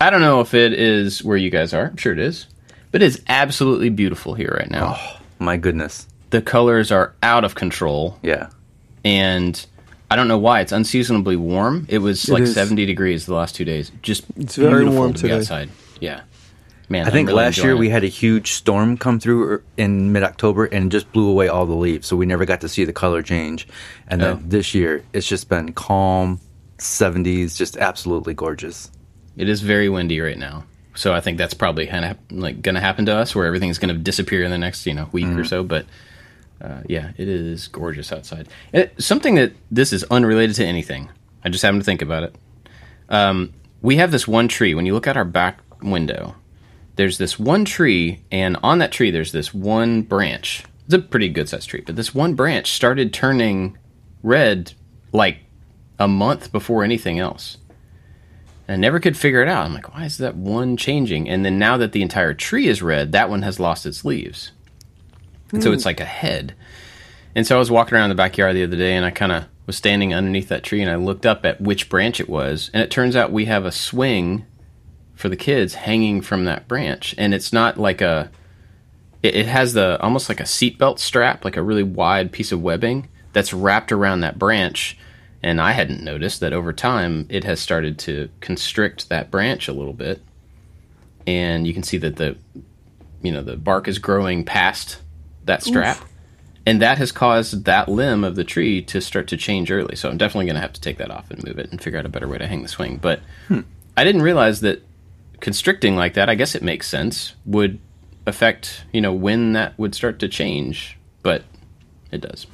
I don't know if it is where you guys are. I'm sure it is. But it's absolutely beautiful here right now. Oh, my goodness. The colors are out of control. Yeah. And I don't know why. It's unseasonably warm. It was like is. 70 degrees the last two days. Just It's very warm to be today. outside. Yeah. Man, I think I'm really last year enjoying we had a huge storm come through er- in mid October and just blew away all the leaves. So we never got to see the color change. And then Oh. this year, it's just been calm, 70s, just absolutely gorgeous. It is very windy right now. So I think that's probably kind of like going to happen to us where everything's going to disappear in the next, you know, week or so, but uh, yeah, it is gorgeous outside. It, something that this is unrelated to anything. I just happened to think about it. Um, we have this one tree. When you look out our back window, there's this one tree, and on that tree, there's this one branch. It's a pretty good sized tree, but this one branch started turning red like a month before anything else. I never could figure it out. I'm like, why is that one changing? And then now that the entire tree is red, that one has lost its leaves. And so hmm. it's like a head. And so I was walking around the backyard the other day and I kind of was standing underneath that tree and I looked up at which branch it was. And it turns out we have a swing for the kids hanging from that branch. And it's not like a, it, it has the almost like a seatbelt strap, like a really wide piece of webbing that's wrapped around that branch. And I hadn't noticed that over time it has started to constrict that branch a little bit. And you can see that the, you know, the bark is growing past that strap. And that has caused that limb of the tree to start to change early. So I'm definitely going to have to take that off and move it and figure out a better way to hang the swing. But hmm. I didn't realize that constricting like that, I guess it makes sense, would affect, you know, when that would start to change. But it does.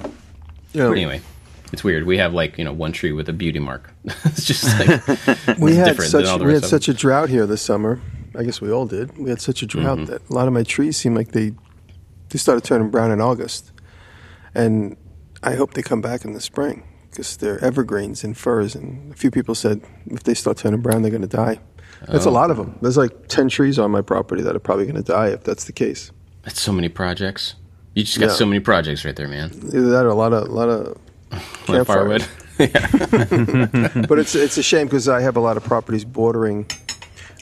Yeah. Anyway, it's weird. We have like, you know, one tree with a beauty mark. it's just like, we had different than such all the we had such a drought here this summer. I guess we all did. We had such a drought Mm-hmm. that a lot of my trees seemed like they they started turning brown in August, and I hope they come back in the spring because they're evergreens and firs. And a few people said if they start turning brown, they're going to die. That's Oh. a lot of them. There's like ten trees on my property that are probably going to die if that's the case. That's so many projects. You just got Yeah. so many projects right there, man. Either that or a lot of a lot of Like campfires. firewood. but it's it's a shame because I have a lot of properties bordering,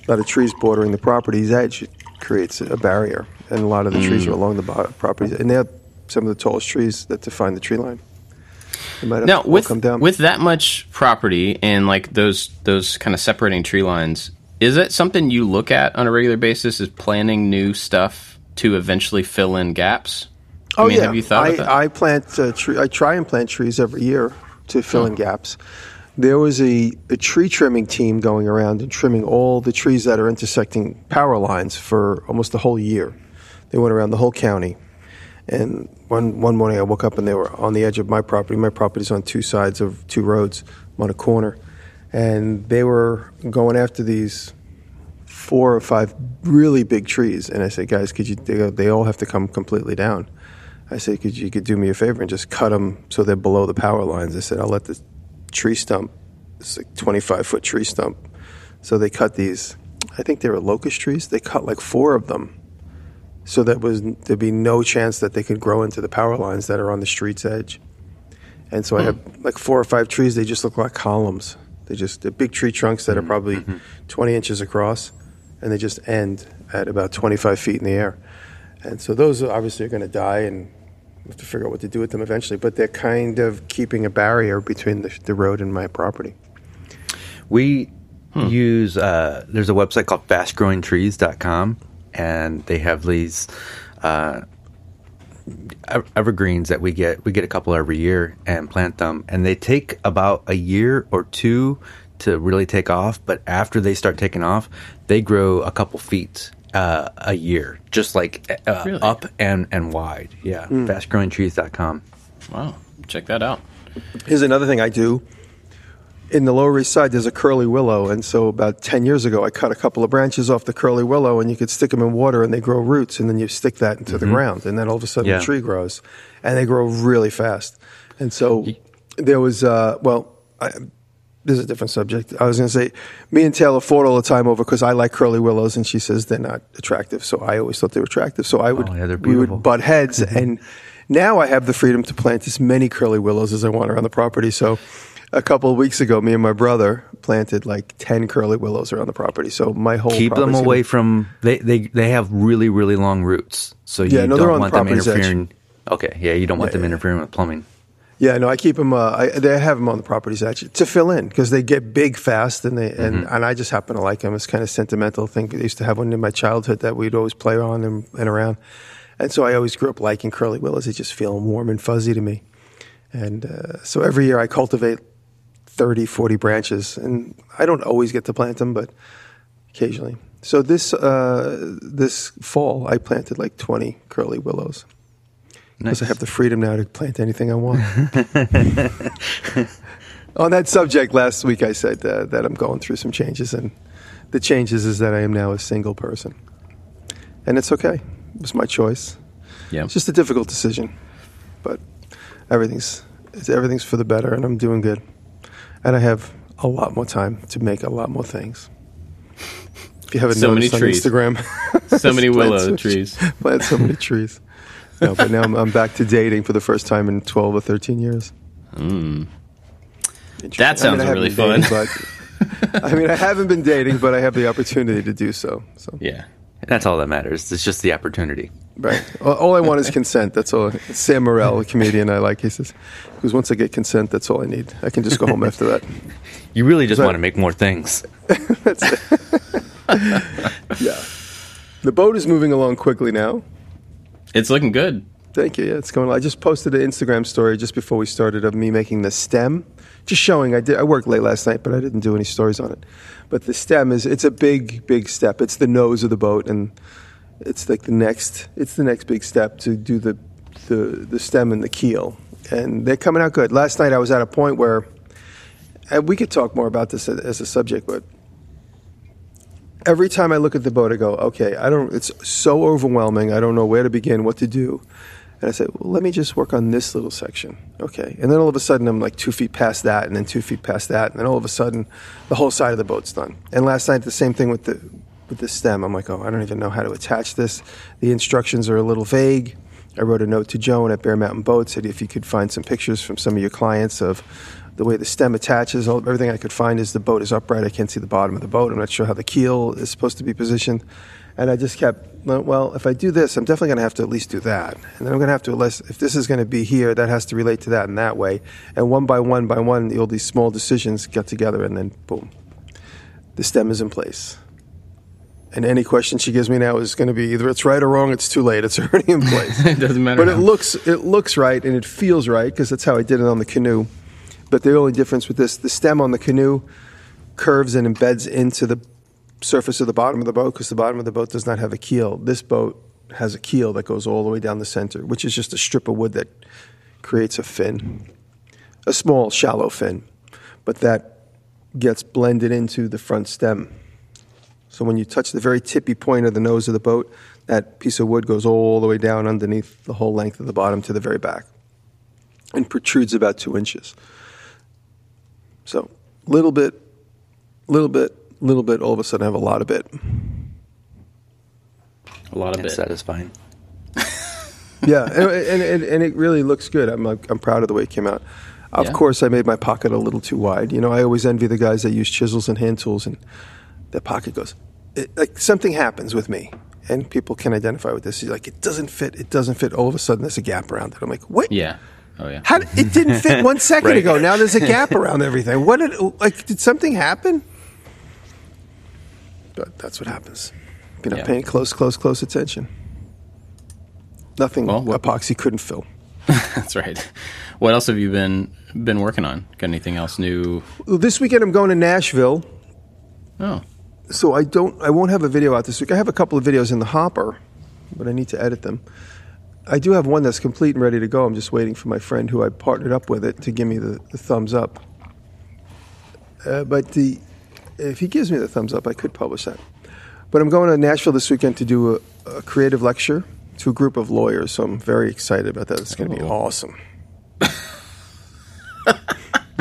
a lot of trees bordering the property's edge. Creates a barrier, and a lot of the trees are Mm. along the properties, and they're some of the tallest trees that define the tree line. Now, with with that much property and like those those kind of separating tree lines, is it something you look at on a regular basis? Is planning new stuff to eventually fill in gaps? I oh mean, yeah, have you thought I, of that? I plant uh. I try and plant trees every year to fill Oh. in gaps. There was a, a tree trimming team going around and trimming all the trees that are intersecting power lines for almost the whole year. They went around the whole county. And one one morning I woke up and they were on the edge of my property. My property's on two sides of two roads. I'm on a corner. And they were going after these four or five really big trees. And I said, guys, could you, they, go, they all have to come completely down. I said, could you could do me a favor and just cut them so they're below the power lines? I said, I'll let the tree stump, it's like 25 foot tree stump. So they cut these, I think they were locust trees. They cut like four of them. So that was there'd be no chance that they could grow into the power lines that are on the street's edge. And so I hmm. have like four or five trees. They just look like columns. They just they're big tree trunks that are hmm. probably mm-hmm. 20 inches across, and they just end at about 25 feet in the air. And so those obviously are going to die, and we have to figure out what to do with them eventually. But they're kind of keeping a barrier between the, the road and my property. We use uh, there's a website called fastgrowingtrees.com and they have these uh, evergreens that we get we get a couple every year and plant them and they take about a year or two to really take off but after they start taking off they grow a couple feet uh, a year just like uh, Really? up and and wide yeah fastgrowingtrees.com wow, check that out. Here's another thing I do. In the Lower East Side, there's a curly willow, and so about 10 years ago, I cut a couple of branches off the curly willow, and you could stick them in water, and they grow roots, and then you stick that into the ground, and then all of a sudden Yeah. the tree grows, and they grow really fast. And so there was, uh, well, I, this is a different subject. I was going to say, me and Taylor fought all the time over because I like curly willows, and she says they're not attractive. So I always thought they were attractive. So I would, Oh, yeah, we would butt heads, and now I have the freedom to plant as many curly willows as I want around the property. So a couple of weeks ago, me and my brother planted like ten curly willows around the property. So my whole Keep them property's gonna- away from they, they they have really really long roots, so you Yeah, no, they're don't on the want them property's edge. interfering. Okay, yeah, you don't want Yeah, them interfering with plumbing. Yeah, no, I keep them. Uh, I, they have them on the properties actually to fill in because they get big fast, and they and, and I just happen to like them. It's kind of sentimental thing. I used to have one in my childhood that we'd always play on and, and around, and so I always grew up liking curly willows. They just feel warm and fuzzy to me, and uh, so every year I cultivate 30, 40 branches, and I don't always get to plant them, but occasionally. So this uh, this fall I planted like twenty curly willows because I have the freedom now to plant anything I want. On that subject, last week I said uh, that I'm going through some changes, and the changes is that I am now a single person, and it's okay. It was my choice. Yeah. It's just a difficult decision, but everything's it's, everything's for the better, and I'm doing good, and I have a lot more time to make a lot more things. If you haven't So many noticed on trees. Instagram, So many willow some- trees. plant so many trees. No, but now I'm, I'm back to dating for the first time in 12 or 13 years. Mm. That sounds I really haven't fun. but, I mean, I haven't been dating, but I have the opportunity to do so. So, Yeah. That's all that matters. It's just the opportunity. right. All, I want is consent. That's all. Sam Morril, a comedian I like, he says, because once I get consent, that's all I need. I can just go home after that. You really just want to make more things. Yeah. The boat is moving along quickly now. It's looking good. Thank you. Yeah, it's going. I just posted an Instagram story just before we started of me making the stem, just showing. I did. I worked late last night, but I didn't do any stories on it. But the stem is. It's a big, big step. It's the nose of the boat, and it's like the next. It's the next big step to do the the the stem and the keel, and they're coming out good. Last night I was at a point where, and we could talk more about this as a subject, but every time I look at the boat, I go, okay, I don't. It's so overwhelming. I don't know where to begin, what to do. And I said, well, let me just work on this little section, okay. And then all of a sudden, I'm like two feet past that, and then two feet past that, and then all of a sudden, the whole side of the boat's done. And last night, the same thing with the with the stem. I'm like, oh, I don't even know how to attach this. The instructions are a little vague. I wrote a note to Joan at Bear Mountain Boat, said if you could find some pictures from some of your clients of the way the stem attaches. All, everything I could find is the boat is upright. I can't see the bottom of the boat. I'm not sure how the keel is supposed to be positioned. And I just kept, well, if I do this, I'm definitely going to have to at least do that. And then I'm going to have to, at least, if this is going to be here, that has to relate to that in that way. And one by one by one, all these small decisions get together, and then boom, the stem is in place. And any question she gives me now is going to be either it's right or wrong. It's too late. It's already in place. It doesn't matter. But it looks it looks right and it feels right because that's how I did it on the canoe. But the only difference with this, the stem on the canoe curves and embeds into the surface of the bottom of the boat because the bottom of the boat does not have a keel. This boat has a keel that goes all the way down the center, which is just a strip of wood that creates a fin, a small, shallow fin, but that gets blended into the front stem. So when you touch the very tippy point of the nose of the boat, that piece of wood goes all the way down underneath the whole length of the bottom to the very back and protrudes about two inches. So little bit, little bit, little bit, all of a sudden I have a lot of bit. a lot of It's it. satisfying. Yeah, and, and, and, and it really looks good. I'm, like, I'm proud of the way it came out. Of Yeah. course, I made my pocket a little too wide. You know, I always envy the guys that use chisels and hand tools, and their pocket goes. It, like something happens with me, and people can identify with this. You're like, it doesn't fit. It doesn't fit. All of a sudden, there's a gap around it. I'm like, what? Yeah. Oh yeah. How it didn't fit one second Right. ago. Now there's a gap around everything. What did like? Did something happen? But that's what happens. You know, Yeah. paying close, close, close attention. Nothing Well, what- epoxy couldn't fill. That's right. What else have you been been working on? Got anything else new? Well, this weekend I'm going to Nashville, Oh, so I don't. I won't have a video out this week. I have a couple of videos in the hopper, but I need to edit them. I do have one that's complete and ready to go. I'm just waiting for my friend who I partnered up with it to give me the, the thumbs up. Uh, but the if he gives me the thumbs up, I could publish that. But I'm going to Nashville this weekend to do a, a creative lecture to a group of lawyers, so I'm very excited about that. It's going to be Oh. awesome.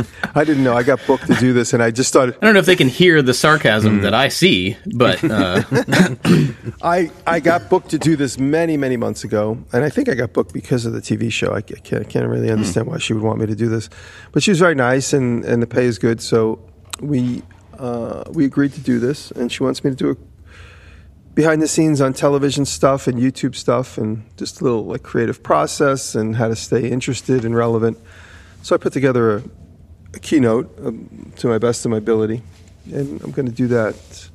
I didn't know. I got booked to do this, and I just started. I don't know if they can hear the sarcasm that I see, but uh, I, I got booked to do this many, many months ago, and I think I got booked because of the TV show. I can't, I can't really understand why she would want me to do this, but she was very nice, and, and the pay is good. So we uh, we agreed to do this, and she wants me to do a behind the scenes on television stuff and YouTube stuff, and just a little like creative process and how to stay interested and relevant. So I put together a, a keynote um, to my best of my ability, and I'm going to do that.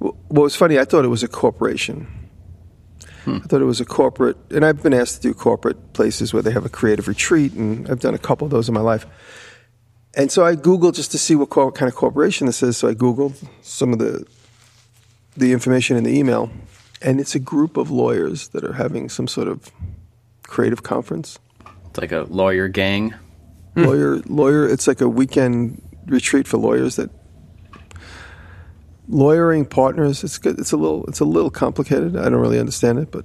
Well, what was funny, I thought it was a corporation. I thought it was a corporate, and I've been asked to do corporate places where they have a creative retreat, and I've done a couple of those in my life. And so I Googled just to see what kind of corporation this is. So I Googled some of the the information in the email, and it's a group of lawyers that are having some sort of creative conference. it's like a lawyer gang. Hmm. Lawyer, lawyer. It's like a weekend retreat for lawyers that lawyering partners. It's good. It's a little. It's a little complicated. I don't really understand it, but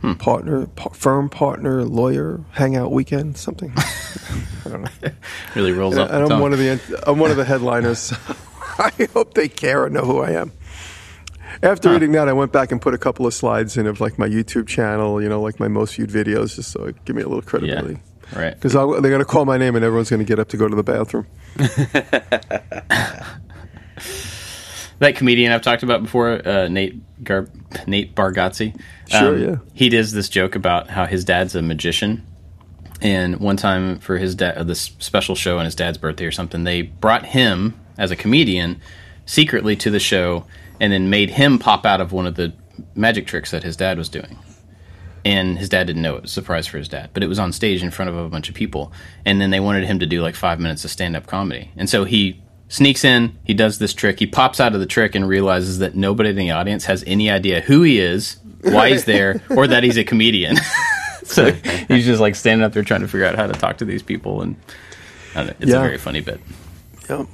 hmm. partner, pa- firm partner, lawyer, hangout weekend, something. I don't know. Really rolls And, up. and I'm tongue. one of the. I'm one of the headliners. I hope they care and know who I am. After reading that, I went back and put a couple of slides in of like my YouTube channel, you know, like my most viewed videos, just so give me a little yeah, credibility. Right. Because they're going to call my name and everyone's going to get up to go to the bathroom. that comedian I've talked about before, uh, Nate Gar- Nate Bargatze. Sure, yeah. He does this joke about how his dad's a magician, and one time for his dad, uh, this special show on his dad's birthday or something, they brought him as a comedian secretly to the show, and then made him pop out of one of the magic tricks that his dad was doing. And his dad didn't know it was a surprise for his dad, but it was on stage in front of a bunch of people. And then they wanted him to do like five minutes of stand up comedy. And so he sneaks in, he does this trick, he pops out of the trick and realizes that nobody in the audience has any idea who he is, why he's there, or that he's a comedian. so he's just like standing up there trying to figure out how to talk to these people. And know, it's Yeah. a very funny bit. Yep.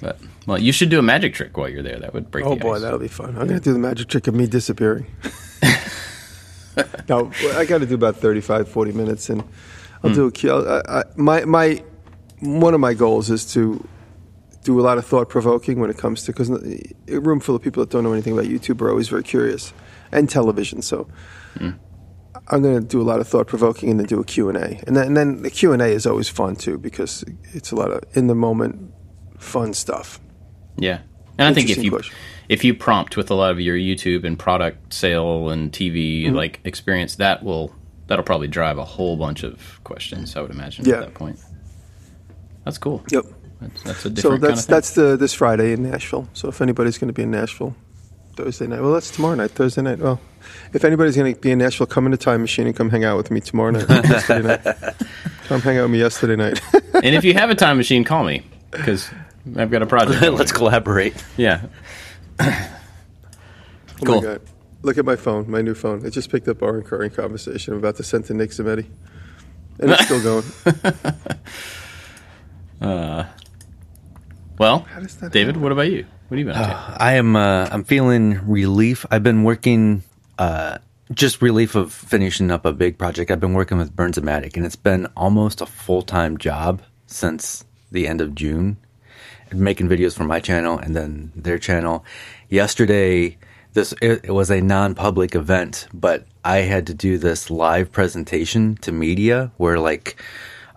But, well, you should do a magic trick while you're there. That would break Oh the boy, ice. that'll be fun. I'm going to do the magic trick of me disappearing. no, I got to do about 35, 40 minutes, and I'll do a hmm. key. I, I, my my one of my goals is to do a lot of thought provoking when it comes to because a room full of people that don't know anything about YouTube are always very curious and television. So hmm. I'm going to do a lot of thought provoking and then do a Q and A, and then and then the Q and A is always fun too because it's a lot of in the moment fun stuff. Yeah, and I think if you question. if you prompt with a lot of your YouTube and product sale and TV Mm-hmm. like experience, that will that'll probably drive a whole bunch of questions. I would imagine Yeah. at that point. That's cool. Yep. That's, that's a different So kind that's of thing. that's the this Friday in Nashville. So if anybody's going to be in Nashville Thursday night, well, that's tomorrow night. Thursday night. Well, if anybody's going to be in Nashville, come in a time machine and come hang out with me tomorrow night. yesterday night. Come hang out with me yesterday night. and if you have a time machine, call me because I've got a project. Let's collaborate. Yeah. Oh Cool. my god! Look at my phone, my new phone. I just picked up our recurring conversation. I'm about to send to Nick Zammeti, and it's still going. uh, Well, does that David, what about you? What have you been up to? I am. Uh, I'm feeling relief. I've been working. Uh, just relief of finishing up a big project. I've been working with Bernzomatic, and it's been almost a full time job since the end of June. Making videos for my channel and then their channel. Yesterday, this it, was a non-public event, but I had to do this live presentation to media where like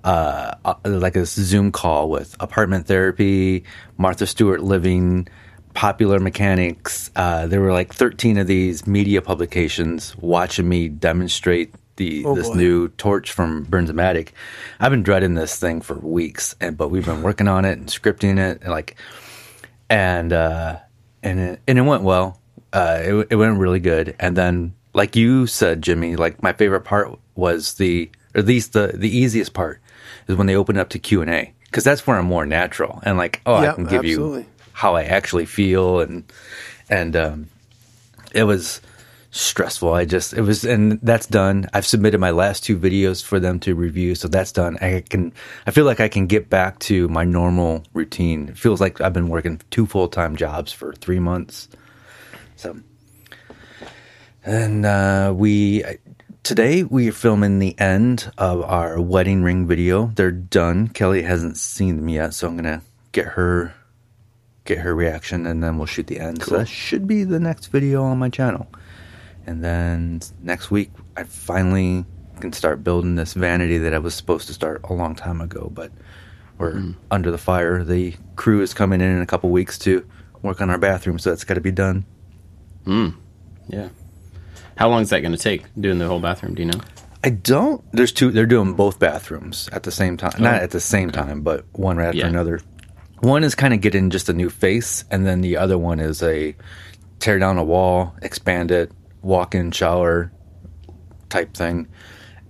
uh, uh, like a Zoom call with Apartment Therapy, Martha Stewart Living, Popular Mechanics. Uh, there were like 13 of these media publications watching me demonstrate the Oh, this boy. new torch from Bernzomatic. I've been dreading this thing for weeks, and but we've been working on it and scripting it, and like, and uh, and it, and it went well. Uh, it, it went really good, and then like you said, Jimmy, like my favorite part was the, or at least the the easiest part is when they opened up to Q and A because that's where I'm more natural and like oh Yeah, I can give absolutely. you how I actually feel and and um, it was stressful. I just it was and that's done. I've submitted my last two videos for them to review, so that's done. I can I feel like I can get back to my normal routine. It feels like I've been working two full time jobs for three months. So and uh, we today we are filming the end of our wedding ring video. They're done. Kelly hasn't seen them yet, so I'm gonna get her get her reaction, and then we'll shoot the end. So that should be the next video on my channel. And then next week, I finally can start building this vanity that I was supposed to start a long time ago, but we're hmm. under the fire. The crew is coming in in a couple weeks to work on our bathroom, so that's got to be done. Hmm. Yeah. How long is that going to take doing the whole bathroom? Do you know? I don't. There's two. They're doing both bathrooms at the same time. Not oh. at the same time, but one right after Yeah. another. One is kind of getting just a new face, and then the other one is a tear down a wall, expand it, walk-in shower type thing.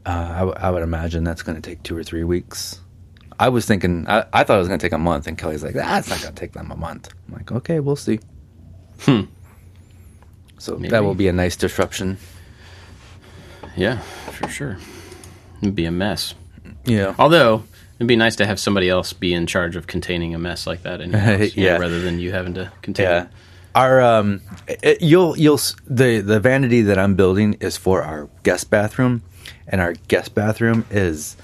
Uh, I, w- I would imagine that's going to take two or three weeks. I was thinking. I, I thought it was going to take a month, and Kelly's like, "That's not going to take them a month." I'm like, "Okay, we'll see." Hmm. So Maybe. that will be a nice disruption. Yeah, for sure. It'd be a mess. Yeah. Although it'd be nice to have somebody else be in charge of containing a mess like that in your house, you know, Yeah. rather than you having to contain Yeah. it. Our um, it, you'll you'll the the vanity that I'm building is for our guest bathroom, and our guest bathroom is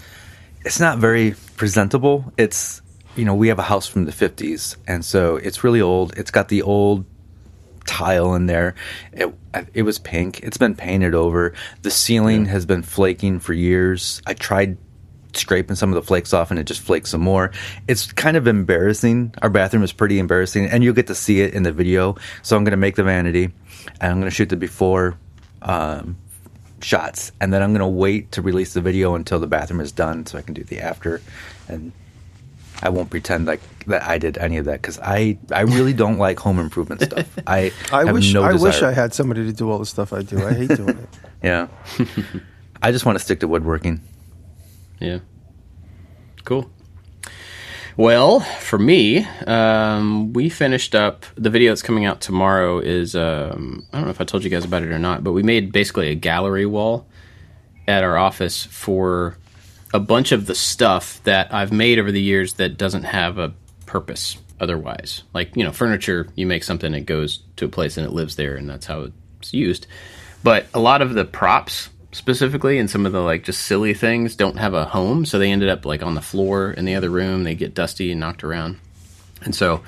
it's not very presentable. It's you know we have a house from the 50s, and so it's really old. It's got the old tile in there. It it was pink. It's been painted over. The ceiling has been flaking for years. I tried scraping some of the flakes off and it just flakes some more. It's kind of embarrassing. Our bathroom is pretty embarrassing and you'll get to see it in the video. So I'm going to make the vanity and I'm going to shoot the before um, shots and then I'm going to wait to release the video until the bathroom is done so I can do the after and I won't pretend like that I did any of that because I, I really don't like home improvement stuff. I I wish no I wish. I had somebody to do all the stuff I do. I hate doing it. Yeah. I just want to stick to woodworking. Yeah. Cool. Well, for me, um, we finished up the video that's coming out tomorrow. Is um, I don't know if I told you guys about it or not, but we made basically a gallery wall at our office for a bunch of the stuff that I've made over the years that doesn't have a purpose otherwise. Like you know, furniture, you make something, it goes to a place and it lives there, and that's how it's used. But a lot of the props specifically and some of the like just silly things don't have a home so they ended up like on the floor in the other room. They get dusty and knocked around. And so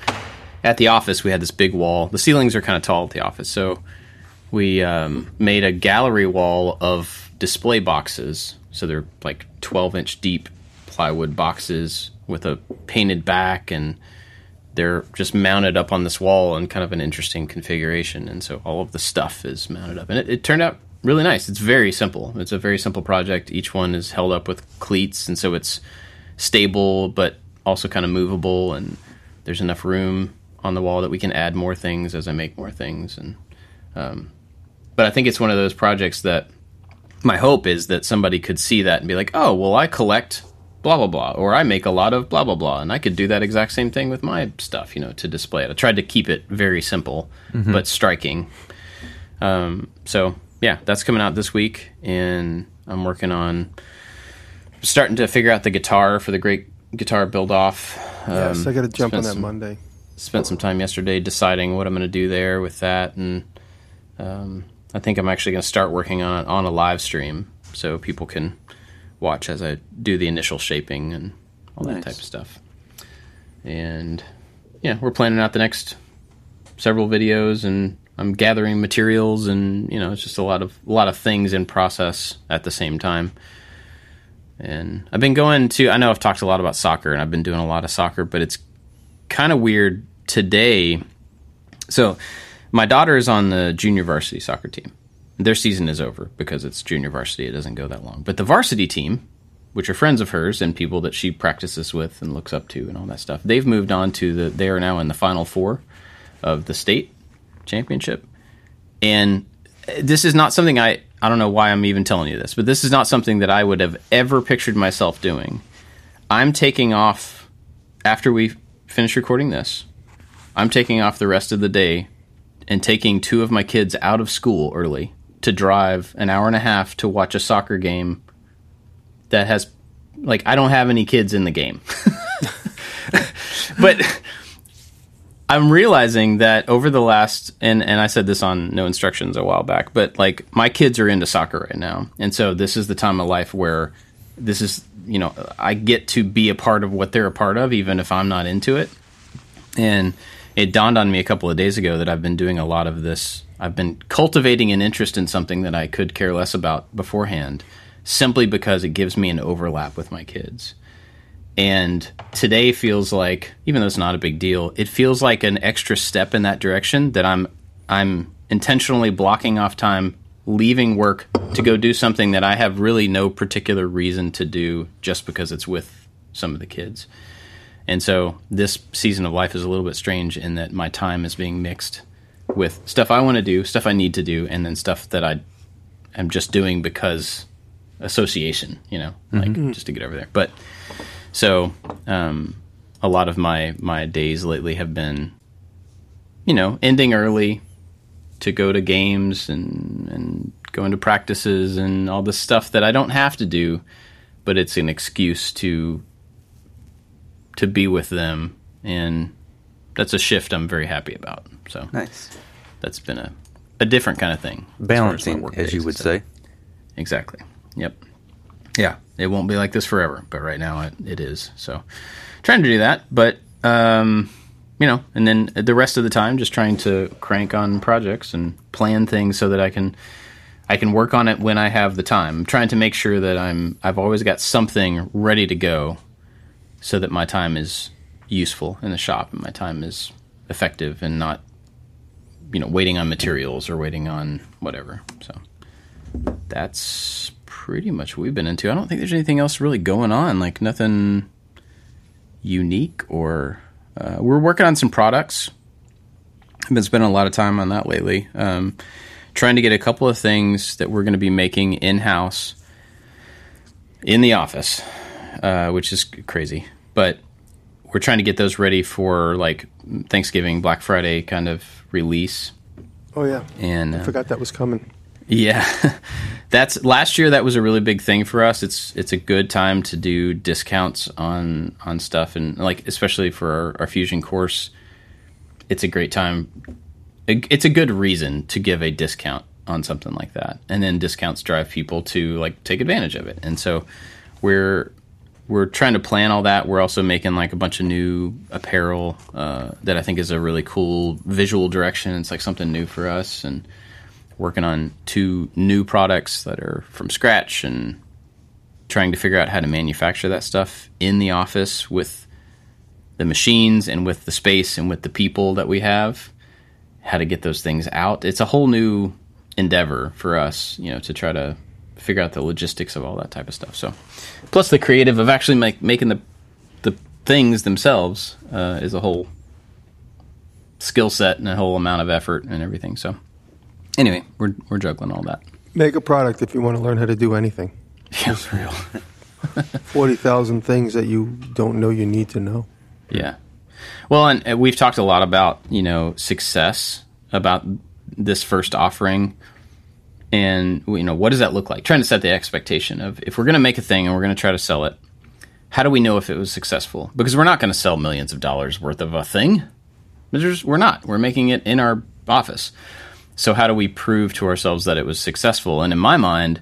at the office we had this big wall. The ceilings are kind of tall at the office. So we um, made a gallery wall of display boxes. So they're like 12 inch deep plywood boxes with a painted back and they're just mounted up on this wall in kind of an interesting configuration. And so all of the stuff is mounted up. And it, it turned out really nice. It's very simple. It's a very simple project. Each one is held up with cleats. And so it's stable, but also kind of movable. And there's enough room on the wall that we can add more things as I make more things. And, um, but I think it's one of those projects that my hope is that somebody could see that and be like, oh, well, I collect blah blah blah or i make a lot of blah blah blah and i could do that exact same thing with my stuff you know to display it i tried to keep it very simple but striking um, so yeah that's coming out this week and i'm working on starting to figure out the guitar for the great guitar build off yes, I got to jump on that some- Monday. spent some time yesterday deciding what I'm going to do there with that, and um, I think I'm actually going to start working on on a live stream so people can watch as I do the initial shaping and all that type of stuff. And yeah, we're planning out the next several videos, and I'm gathering materials, and you know, it's just a lot of a lot of things in process at the same time. And I've been going to. I know I've talked a lot about soccer, and I've been doing a lot of soccer, but it's kind of weird today. So, my daughter is on the junior varsity soccer team. Their season is over because it's junior varsity. It doesn't go that long. But the varsity team, which are friends of hers and people that she practices with and looks up to and all that stuff, they've moved on to the. They are now in the final four of the state championship. And this is not something I. I don't know why I'm even telling you this, but this is not something that I would have ever pictured myself doing. I'm taking off after we finish recording this. I'm taking off the rest of the day and taking two of my kids out of school early to drive an hour and a half to watch a soccer game that has like I don't have any kids in the game. but I'm realizing that over the last and and I said this on no instructions a while back, but like my kids are into soccer right now, and so this is the time of life where this is you know I get to be a part of what they're a part of, even if I'm not into it. And it dawned on me a couple of days ago that I've been doing a lot of this. I've been cultivating an interest in something that I could care less about beforehand, simply because it gives me an overlap with my kids. And today feels like, even though it's not a big deal, it feels like an extra step in that direction that I'm I'm intentionally blocking off time, leaving work to go do something that I have really no particular reason to do just because it's with some of the kids. And so this season of life is a little bit strange in that my time is being mixed with stuff I want to do, stuff I need to do, and then stuff that I am just doing because association, you know, like mm-hmm. just to get over there. But so um, a lot of my my days lately have been, you know, ending early to go to games and and going to practices and all this stuff that I don't have to do, but it's an excuse to to be with them, and that's a shift I'm very happy about. So Nice. that's been a a different kind of thing, as as Balancing, as you would stuff. say. Exactly. Yep. Yeah, it won't be like this forever, but right now it, it is. So, trying to do that, but um, you know, and then the rest of the time, just trying to crank on projects and plan things so that I can I can work on it when I have the time. I'm trying to make sure that I'm I've always got something ready to go, so that my time is useful in the shop and my time is effective and not you know waiting on materials or waiting on whatever. So that's pretty much what we've been into. I don't think there's anything else really going on, like nothing unique or uh, we're working on some products. I've been spending a lot of time on that lately. Um, trying to get a couple of things that we're going to be making in house in the office, uh, which is crazy. But we're trying to get those ready for like Thanksgiving, Black Friday kind of release. Oh yeah, And uh, I forgot that was coming. Yeah, that's last year. That was a really big thing for us. It's it's a good time to do discounts on on stuff, and like especially for our, our fusion course, it's a great time. It's a good reason to give a discount on something like that, and then discounts drive people to like take advantage of it. And so we're we're trying to plan all that. We're also making like a bunch of new apparel uh, that I think is a really cool visual direction. It's like something new for us, and working on two new products that are from scratch and trying to figure out how to manufacture that stuff in the office with the machines and with the space and with the people that we have how to get those things out. It's a whole new endeavor for us you know to try to figure out the logistics of all that type of stuff. So plus the creative of actually make, making the the things themselves uh, is a whole skill set and a whole amount of effort and everything. So anyway, we're we're juggling all that. Make a product if you want to learn how to do anything. Yeah, for real. Forty thousand things that you don't know you need to know. Yeah. Well, and uh, we've talked a lot about you know success about this first offering, and you know what does that look like? Trying to set the expectation of if we're going to make a thing and we're going to try to sell it, how do we know if it was successful? Because we're not going to sell millions of dollars worth of a thing. We're not. We're making it in our office. So how do we prove to ourselves that it was successful? And in my mind,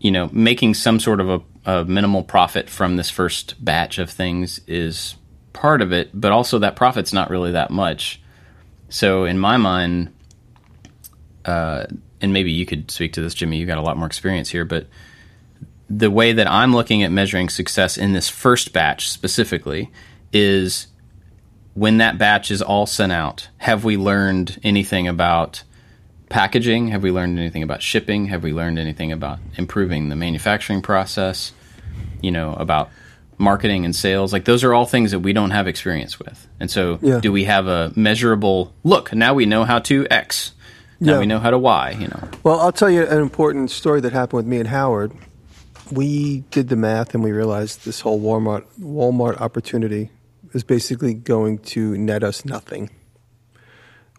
you know, making some sort of a, a minimal profit from this first batch of things is part of it, but also that profit's not really that much. So in my mind, uh, and maybe you could speak to this, Jimmy. You got a lot more experience here, but the way that I'm looking at measuring success in this first batch specifically is when that batch is all sent out, have we learned anything about packaging? Have we learned anything about shipping? Have we learned anything about improving the manufacturing process? You know, about marketing and sales? Like those are all things that we don't have experience with. And so Yeah. do we have a measurable look, now we know how to X. Now Yeah. we know how to Y, you know. Well, I'll tell you an important story that happened with me and Howard. We did the math and we realized this whole Walmart Walmart opportunity is basically going to net us nothing.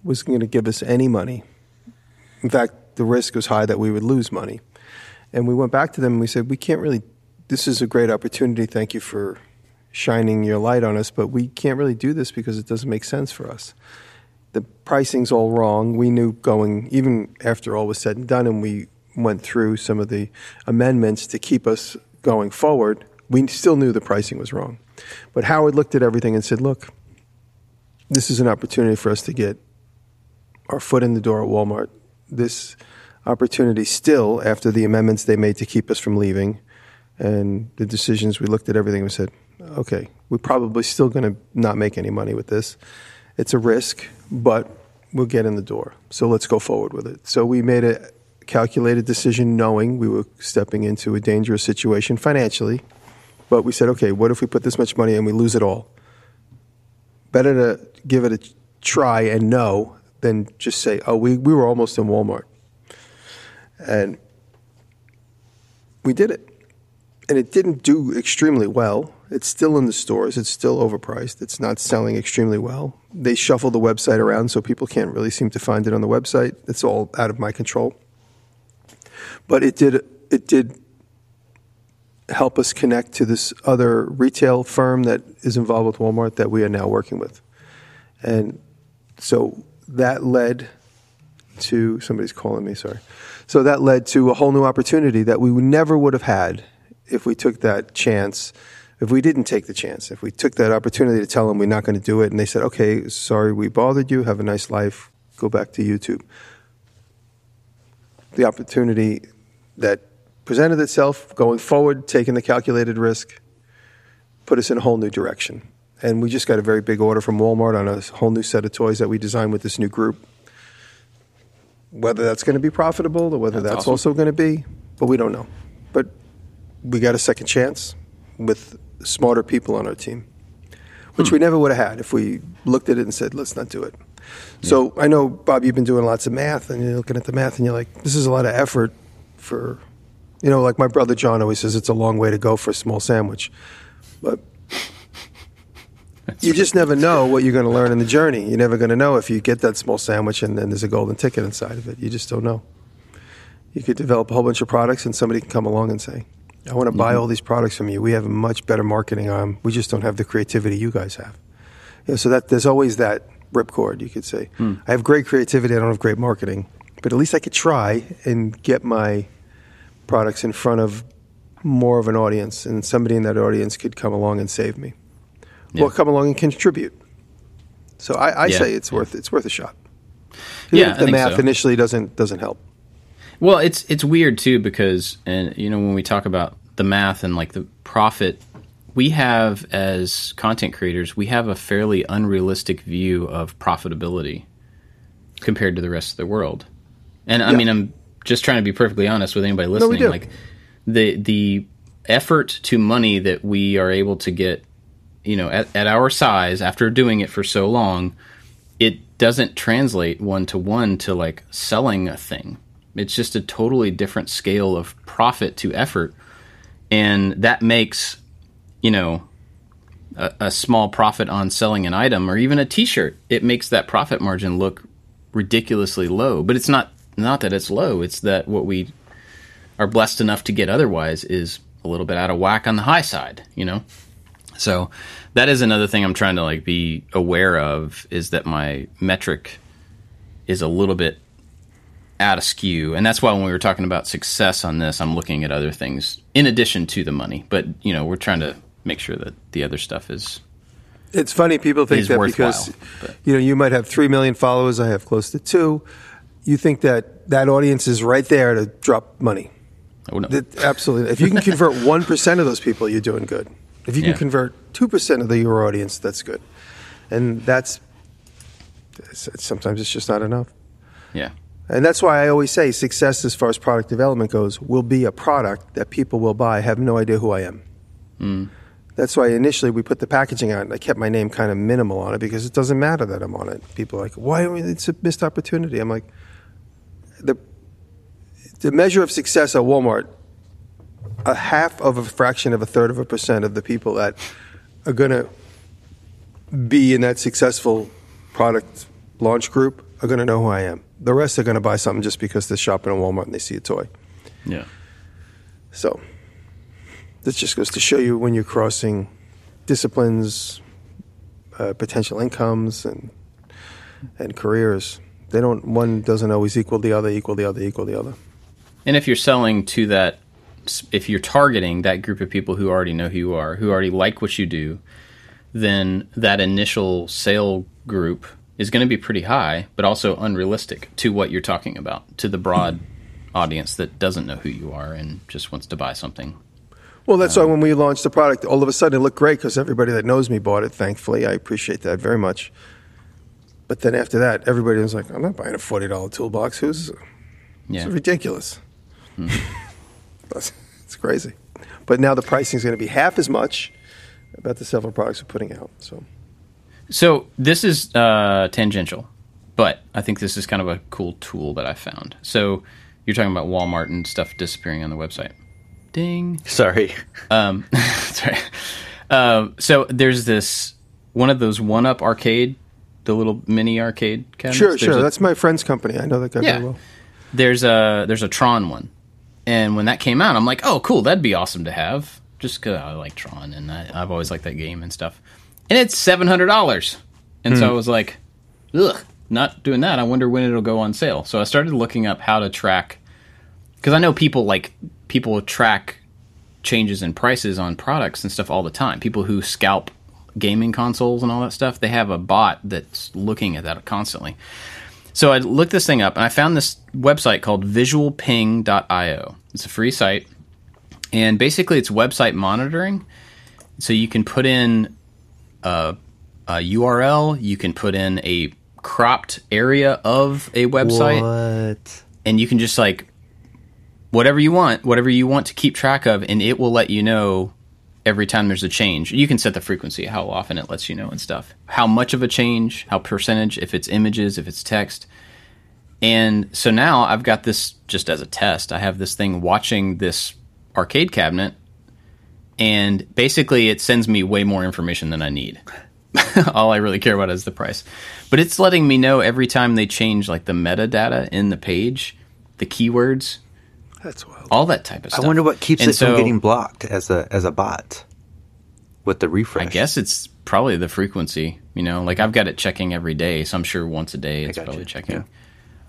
Was going to give us any money. In fact, the risk was high that we would lose money. And we went back to them and we said, "We can't really. This is a great opportunity. Thank you for shining your light on us, but we can't really do this because it doesn't make sense for us. The pricing's all wrong. We knew going, even after all was said and done, and we went through some of the amendments to keep us going forward, we still knew the pricing was wrong. But Howard looked at everything and said, look, this is an opportunity for us to get our foot in the door at Walmart. This opportunity still, after the amendments they made to keep us from leaving and the decisions, we looked at everything and said, okay, we're probably still going to not make any money with this. It's a risk, but we'll get in the door. So let's go forward with it. So we made a calculated decision knowing we were stepping into a dangerous situation financially. But we said, okay, what if we put this much money and we lose it all? Better to give it a try and know than just say, oh, we, we were almost in Walmart. And we did it. And it didn't do extremely well. It's still in the stores. It's still overpriced. It's not selling extremely well. They shuffle the website around so people can't really seem to find it on the website. It's all out of my control. But it did it did help us connect to this other retail firm that is involved with Walmart that we are now working with. And so that led to somebody's calling me, sorry. So that led to a whole new opportunity that we never would have had if we took that chance, if we didn't take the chance, if we took that opportunity to tell them we're not going to do it and they said, okay, sorry, we bothered you, have a nice life, go back to YouTube. The opportunity that presented itself going forward, taking the calculated risk, put us in a whole new direction. And we just got a very big order from Walmart on a whole new set of toys that we designed with this new group. Whether that's going to be profitable or whether That's that's, awesome. also going to be, but we don't know. But we got a second chance with smarter people on our team, which we hmm. never would have had if we looked at it and said, let's not do it. Hmm. So I know, Bob, you've been doing lots of math, and you're looking at the math, and you're like, this is a lot of effort for, you know, like my brother John always says, it's a long way to go for a small sandwich. But you just never know what you're going to learn in the journey. You're never going to know if you get that small sandwich and then there's a golden ticket inside of it. You just don't know. You could develop a whole bunch of products, and somebody can come along and say, I want to buy mm-hmm. all these products from you. We have a much better marketing arm. We just don't have the creativity you guys have. You know, so that there's always that ripcord, you could say. Hmm. I have great creativity, I don't have great marketing. But at least I could try and get my products in front of more of an audience, and somebody in that audience could come along and save me, Yeah. or come along and contribute. So I, I Yeah. say it's worth it's worth a shot. Yeah, Even I the math so. initially doesn't doesn't help. Well, it's it's weird too because and you know when we talk about the math and like the profit, we have as content creators, we have a fairly unrealistic view of profitability compared to the rest of the world. And I Yeah. mean, I'm just trying to be perfectly honest with anybody we listening. do. Like the the effort to money that we are able to get, you know, at, at our size after doing it for so long, it doesn't translate one to one to like selling a thing. It's just a totally different scale of profit to effort. And that makes, you know, a, a small profit on selling an item or even a t-shirt. It makes that profit margin look ridiculously low. But it's not not that it's low, it's that what we are blessed enough to get otherwise is a little bit out of whack on the high side, you know? So that is another thing I'm trying to like be aware of is that my metric is a little bit out of skew. And that's why when we were talking about success on this, I'm looking at other things in addition to the money. But, you know, we're trying to make sure that the other stuff is It's funny people think that because but- you know you might have three million followers, I have close to two. You think that that audience is right there to drop money. oh, no. That, absolutely. If you can convert one percent of those people, you're doing good. If you can convert two percent of the, your audience, that's good. And that's it's- sometimes it's just not enough. yeah. And that's why I always say success as far as product development goes will be a product that people will buy, have no idea who I am. Hmm. That's why initially we put the packaging on. And I kept my name kind of minimal on it because it doesn't matter that I'm on it. People are like, why? It's a missed opportunity. I'm like, the, the measure of success at Walmart, a half of a fraction of a third of a percent of the people that are going to be in that successful product launch group are going to know who I am. The rest are going to buy something just because they're shopping at Walmart and they see a toy. Yeah. So this just goes to show you when you're crossing disciplines, uh, potential incomes, and and careers. They don't. One doesn't always equal the other. Equal the other. Equal the other. And if you're selling to that, if you're targeting that group of people who already know who you are, who already like what you do, then that initial sale group is going to be pretty high, but also unrealistic to what you're talking about, to the broad hmm. audience that doesn't know who you are and just wants to buy something. Well, that's why um, when we launched the product, all of a sudden it looked great because everybody that knows me bought it. Thankfully, I appreciate that very much. But then after that, everybody was like, "I'm not buying a forty dollar toolbox. Who's? Yeah. It's ridiculous. That's- it's crazy." But now the pricing is going to be half as much about the several products we're putting out. So So this is uh, tangential, but I think this is kind of a cool tool that I found. So you're talking about Walmart and stuff disappearing on the website. Ding. Sorry. Um, sorry. Um, so there's this one of those one up arcade, the little mini arcade cabinets. sure, There's sure. a- that's my friend's company. I know that guy yeah. very well. There's a there's a Tron one, and when that came out, I'm like, oh, cool, that'd be awesome to have. Just because I like Tron and I, I've always liked that game and stuff. And it's seven hundred dollars, and so hmm. I was like, ugh, not doing that. I wonder when it'll go on sale. So I started looking up how to track because I know people like people track changes in prices on products and stuff all the time. People who scalp gaming consoles and all that stuff, they have a bot that's looking at that constantly. So I looked this thing up and I found this website called visualping.io. It's a free site. And basically it's website monitoring. So you can put in a, a URL, you can put in a cropped area of a website What? and you can just like whatever you want, whatever you want to keep track of, and it will let you know every time there's a change. You can set the frequency, how often it lets you know and stuff. How much of a change, how percentage, if it's images, if it's text. And so now I've got this just as a test. I have this thing watching this arcade cabinet, and basically it sends me way more information than I need. All I really care about is the price. But it's letting me know every time they change like the metadata in the page, the keywords, That's wild. all that type of stuff. I wonder what keeps And it so, from getting blocked as a as a bot with the refresh. I guess it's probably the frequency. You know, like I've got it checking every day, so I'm sure once a day it's gotcha. probably checking.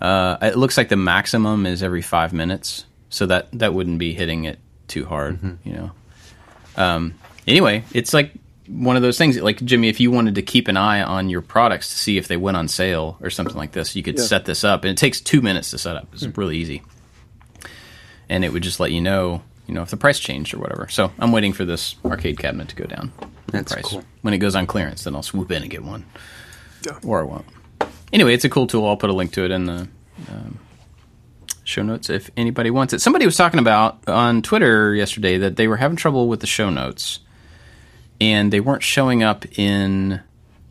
Uh, it looks like the maximum is every five minutes, so that that wouldn't be hitting it too hard. Mm-hmm. You know. Um, anyway, it's like one of those things. Like Jimmy, if you wanted to keep an eye on your products to see if they went on sale or something like this, you could Yeah. set this up, and it takes two minutes to set up. It's Hmm. really easy, and it would just let you know. You know if the price changed or whatever. So I'm waiting for this arcade cabinet to go down. That's price. cool. When it goes on clearance, then I'll swoop in and get one, Yeah. or I won't. Anyway, it's a cool tool. I'll put a link to it in the um, show notes if anybody wants it. Somebody was talking about on Twitter yesterday that they were having trouble with the show notes, and they weren't showing up in,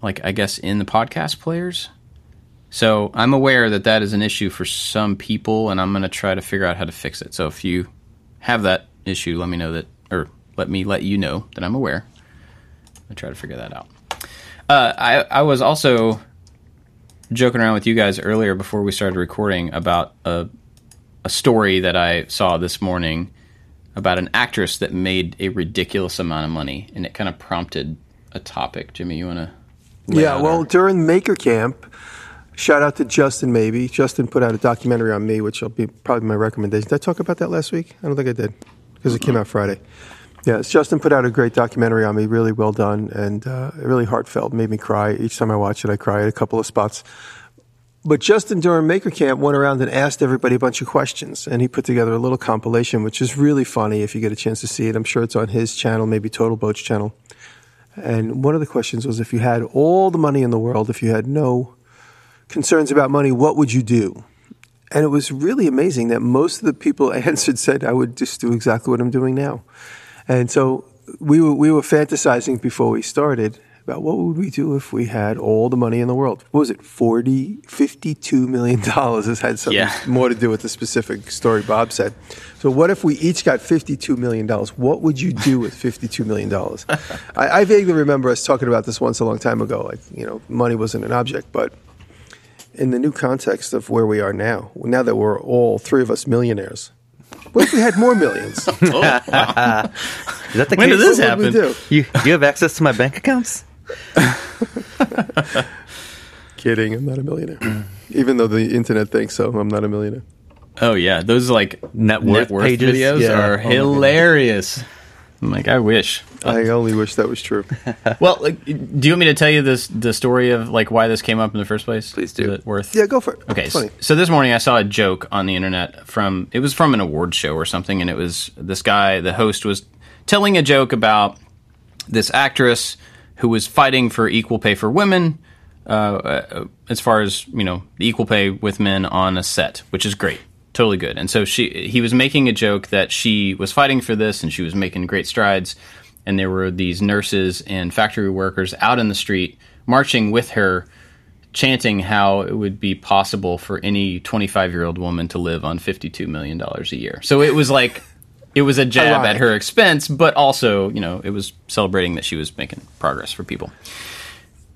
like I guess, in the podcast players. So I'm aware that that is an issue for some people, and I'm going to try to figure out how to fix it. So if you have that issue, let me know that, or let me let you know that I'm aware. I try to figure that out. Uh, I I was also joking around with you guys earlier before we started recording about a a story that I saw this morning about an actress that made a ridiculous amount of money, and it kind of prompted a topic. Jimmy, you want to? Yeah, well, during Maker Camp, shout out to Justin. Maybe Justin put out a documentary on me, which will be probably my recommendation. Did I talk about that last week? I don't think I did because it came out Friday. Yes, Justin put out a great documentary on me, really well done and uh, really heartfelt. Made me cry each time I watch it. I cry at a couple of spots. But Justin during Maker Camp went around and asked everybody a bunch of questions, and he put together a little compilation, which is really funny if you get a chance to see it. I'm sure it's on his channel, maybe Total Boats channel. And one of the questions was if you had all the money in the world, if you had no concerns about money, what would you do? And it was really amazing that most of the people answered said, I would just do exactly what I'm doing now. And so we were, we were fantasizing before we started about what would we do if we had all the money in the world? What was it? 40, 52 million dollars has had something Yeah. more to do with the specific story Bob said. So what if we each got 52 million dollars? What would you do with 52 million dollars? I, I vaguely remember us talking about this once a long time ago. Like, you know, money wasn't an object, but in the new context of where we are now, now that we're all three of us millionaires, What if we had more millions? Is that the When case? did this What happen? do? You, do you have access to my bank accounts? Kidding, I'm not a millionaire. Even though the internet thinks so, I'm not a millionaire. Oh yeah, those like Net worth pages? videos Yeah. are Oh hilarious. I'm like, I wish. I only wish that was true. Well, like, do you want me to tell you this the story of like why this came up in the first place? Please do. Is it worth? Yeah, go for it. Okay, so, so this morning I saw a joke on the internet from it was from an award show or something, and it was this guy, the host was telling a joke about this actress who was fighting for equal pay for women, uh, uh, as far as you know, equal pay with men on a set, which is great, totally good. And so she, he was making a joke that she was fighting for this, and she was making great strides. And there were these nurses and factory workers out in the street marching with her, chanting how it would be possible for any 25 year old woman to live on $52 million a year. So it was like, it was a jab at her expense, but also, you know, it was celebrating that she was making progress for people.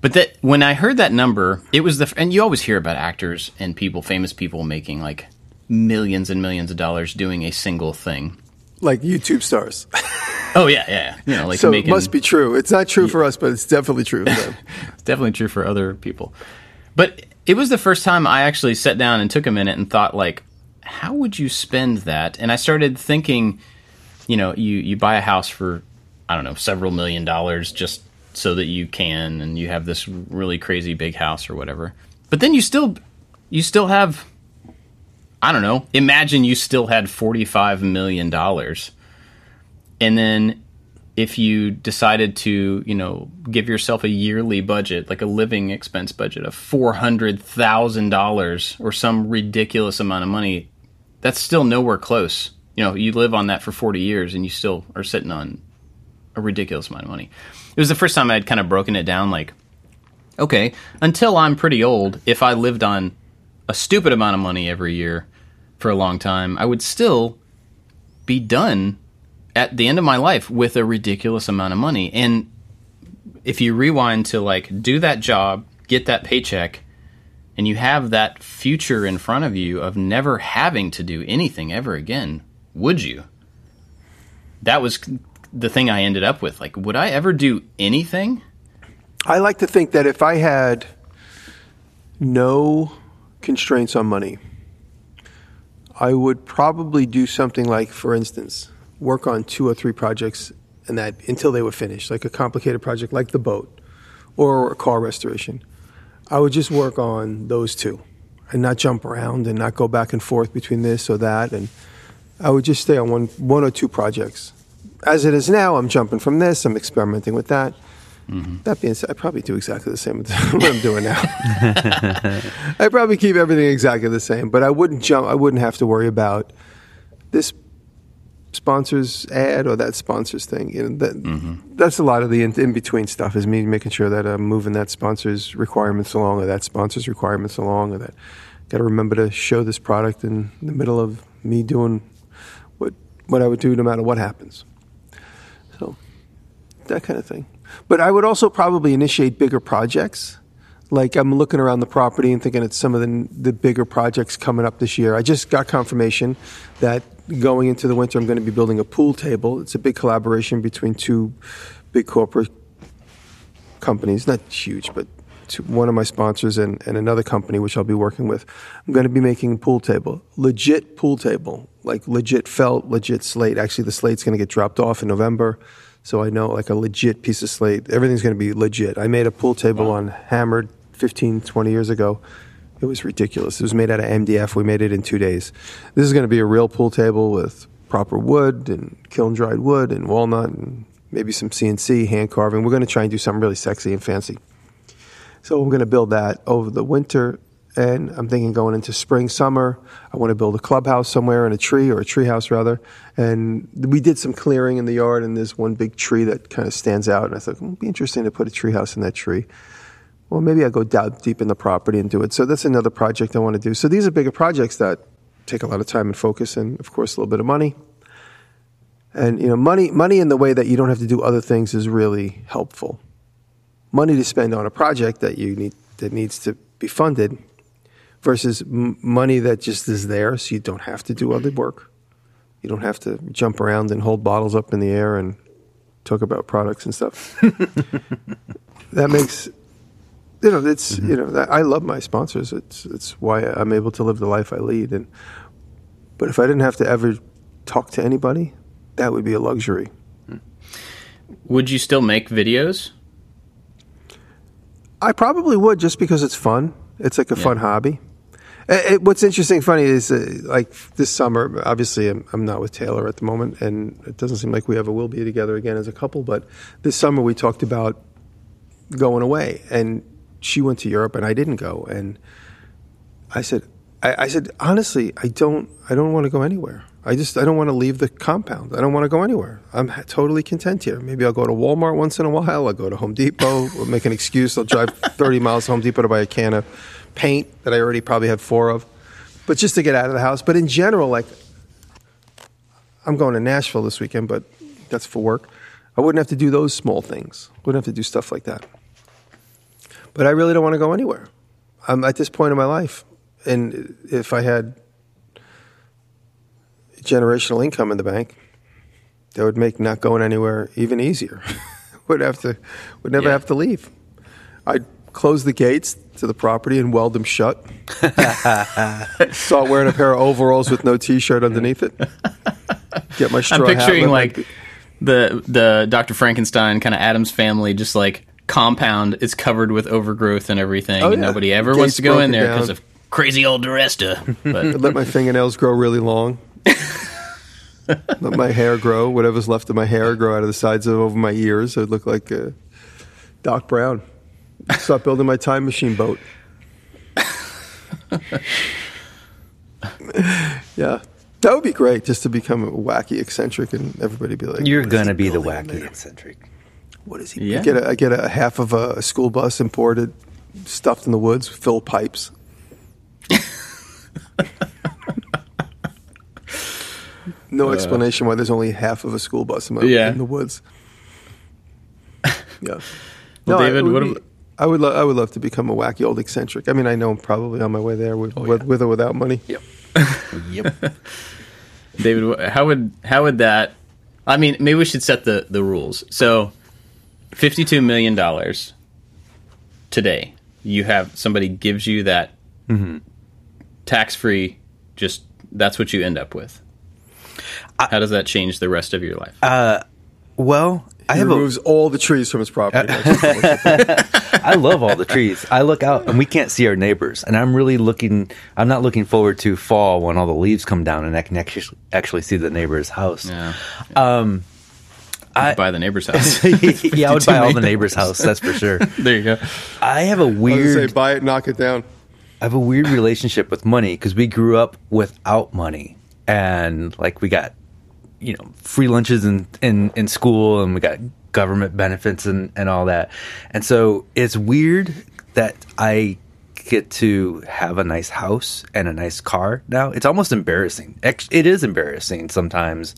But that when I heard that number, it was the and you always hear about actors and people, famous people making like millions and millions of dollars doing a single thing. Like YouTube stars. Oh yeah, yeah, yeah. you know, like so making it must be true. It's not true for us, but it's definitely true for. It's definitely true for other people. But it was the first time I actually sat down and took a minute and thought like how would you spend that? And I started thinking, you know, you you buy a house for I don't know, several million dollars just so that you can and you have this really crazy big house or whatever. But then you still you still have I don't know, imagine you still had 45 million dollars. And then if you decided to, you know, give yourself a yearly budget, like a living expense budget of four hundred thousand dollars or some ridiculous amount of money, that's still nowhere close. You know, you live on that for forty years and you still are sitting on a ridiculous amount of money. It was the first time I'd kind of broken it down like, okay, until I'm pretty old, if I lived on a stupid amount of money every year for a long time, I would still be done at the end of my life with a ridiculous amount of money. And if you rewind to like do that job, get that paycheck, and you have that future in front of you of never having to do anything ever again, would you? That was the thing I ended up with. Like, would I ever do anything? I like to think that if I had no constraints on money, I would probably do something like, for instance, work on two or three projects and that until they were finished, like a complicated project like the boat or a car restoration. I would just work on those two and not jump around and not go back and forth between this or that. And I would just stay on one, one or two projects. As it is now, I'm jumping from this, I'm experimenting with that. Mm-hmm. That being said, I probably do exactly the same with what I'm doing now. I probably keep everything exactly the same, but I wouldn't jump. I wouldn't have to worry about this sponsor's ad or that sponsor's thing. You know, that, mm-hmm. That's a lot of the in, in between stuff. Is me making sure that I'm moving that sponsor's requirements along, or that sponsor's requirements along, or that got to remember to show this product in the middle of me doing what what I would do no matter what happens. So that kind of thing. But I would also probably initiate bigger projects. Like I'm looking around the property and thinking it's some of the the bigger projects coming up this year. I just got confirmation that going into the winter I'm going to be building a pool table. It's a big collaboration between two big corporate companies, not huge, but one of my sponsors and, and another company which I'll be working with. I'm going to be making a pool table, legit pool table, like legit felt, legit slate. Actually, the slate's going to get dropped off in November, so I know like a legit piece of slate. Everything's going to be legit. I made a pool table on Hammered 15, 20 years ago. It was ridiculous. It was made out of MDF. We made it in two days. This is going to be a real pool table with proper wood and kiln dried wood and walnut and maybe some CNC hand carving. We're going to try and do something really sexy and fancy. So I'm going to build that over the winter, and I'm thinking going into spring, summer. I want to build a clubhouse somewhere in a tree or a tree house rather. And we did some clearing in the yard, and there's one big tree that kind of stands out. And I thought "Hmm, it'd be interesting to put a tree house in that tree. Well, maybe I'll go down deep in the property and do it. So that's another project I want to do. So these are bigger projects that take a lot of time and focus, and of course a little bit of money. And you know, money, money in the way that you don't have to do other things is really helpful money to spend on a project that you need that needs to be funded versus m- money that just is there so you don't have to do other work You don't have to jump around and hold bottles up in the air and talk about products and stuff. that makes you know it's mm-hmm. you know I love my sponsors. It's it's why I'm able to live the life I lead. And but if I didn't have to ever talk to anybody, that would be a luxury. Hmm. Would you still make videos? I probably would just because it's fun. It's like a fun hobby. Uh, It, what's interesting, funny is uh, like this summer. Obviously, I'm, I'm not with Taylor at the moment, and it doesn't seem like we ever will be together again as a couple. But this summer, we talked about going away, and she went to Europe, and I didn't go. And I said, I, I said honestly, I don't, I don't want to go anywhere. I just, I don't want to leave the compound. I don't want to go anywhere. I'm ha- totally content here. Maybe I'll go to Walmart once in a while. I'll go to Home Depot. I'll make an excuse. I'll drive 30 miles to Home Depot to buy a can of paint that I already probably had four of. But just to get out of the house. But in general, like, I'm going to Nashville this weekend, but that's for work. I wouldn't have to do those small things. Wouldn't have to do stuff like that. But I really don't want to go anywhere. I'm at this point in my life, and if I had generational income in the bank, that would make not going anywhere even easier. would have to, would never Yeah. have to leave. I'd close the gates to the property and weld them shut. Start wearing a pair of overalls with no T-shirt underneath it. Get my straw I'm picturing like the the Dr. Frankenstein kind of Addams family, just like compound is covered with overgrowth and everything, Oh, and yeah. nobody ever Gates wants to go in there because of crazy old DiResta. But let my fingernails grow really long. let my hair grow, whatever's left of my hair, grow out of the sides of over my ears. I'd look like uh, Doc Brown. Start building my time machine boat. yeah, that would be great. Just to become a wacky eccentric, and everybody be like, You're gonna be the wacky there? eccentric. What is he? Yeah. I get a, I get a half of a, school bus imported, stuffed in the woods, fill pipes. no uh. explanation why there's only half of a school bus in, my, Yeah. in the woods. Yeah. Well, I- David, what be- ab- I would lo- I would love to become a wacky old eccentric. I mean, I know I'm probably on my way there with, with, with or without money. Yep. yep. David, how would how would that? I mean, maybe we should set the the rules. So, fifty two million dollars today. You have somebody gives you that Mm-hmm. tax free. Just that's what you end up with. how does that change the rest of your life? Uh, Well, I He have a, removes all the trees from his property. I love all the trees. I look out and we can't see our neighbors, and I'm really looking. I'm not looking forward to fall when all the leaves come down and I can actually actually see the neighbor's house. yeah. Um, I- buy the neighbor's house. yeah, I would buy all the neighbor's house. That's for sure. there you go. I have a I was gonna weird. say, buy it, knock it down. I have a weird relationship with money because we grew up without money, and like we got, you know, free lunches in in, in school, and we got government benefits and and all that, and so it's weird that I get to have a nice house and a nice car now. It's almost embarrassing. It is embarrassing sometimes,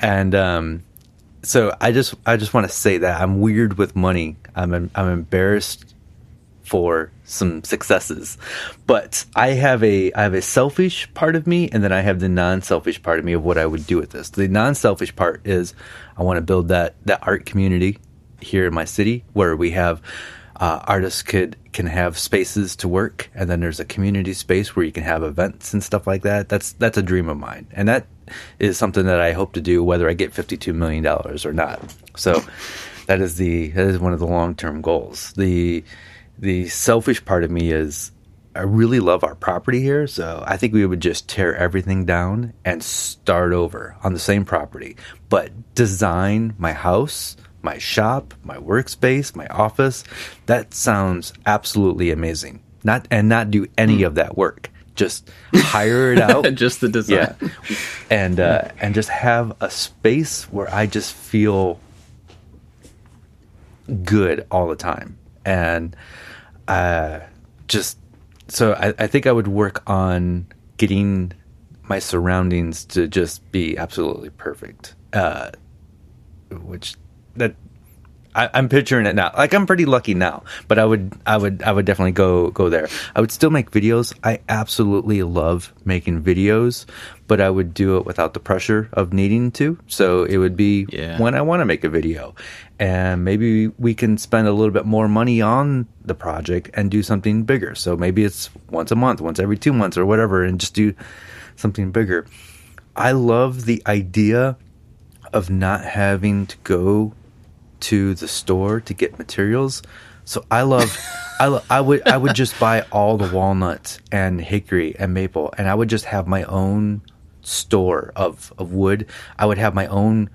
and um, so I just I just want to say that I'm weird with money. I'm I'm embarrassed for some successes. But I have a I have a selfish part of me and then I have the non-selfish part of me of what I would do with this. The non-selfish part is I want to build that that art community here in my city where we have uh, artists could can have spaces to work and then there's a community space where you can have events and stuff like that. That's that's a dream of mine. And that is something that I hope to do whether I get 52 million dollars or not. So that is the that is one of the long-term goals. The the selfish part of me is I really love our property here, so I think we would just tear everything down and start over on the same property, but design my house, my shop, my workspace, my office. That sounds absolutely amazing. Not and not do any of that work. Just hire it out. Just the design. yeah. And uh, and just have a space where I just feel good all the time and uh just so I, I think i would work on getting my surroundings to just be absolutely perfect uh which that I, I'm picturing it now. Like I'm pretty lucky now, but I would, I would, I would definitely go go there. I would still make videos. I absolutely love making videos, but I would do it without the pressure of needing to. So it would be Yeah. when I want to make a video, and maybe we can spend a little bit more money on the project and do something bigger. So maybe it's once a month, once every two months, or whatever, and just do something bigger. I love the idea of not having to go to the store to get materials. So I love, I, lo- I would I would just buy all the walnuts and hickory and maple, and I would just have my own store of of wood. I would have my own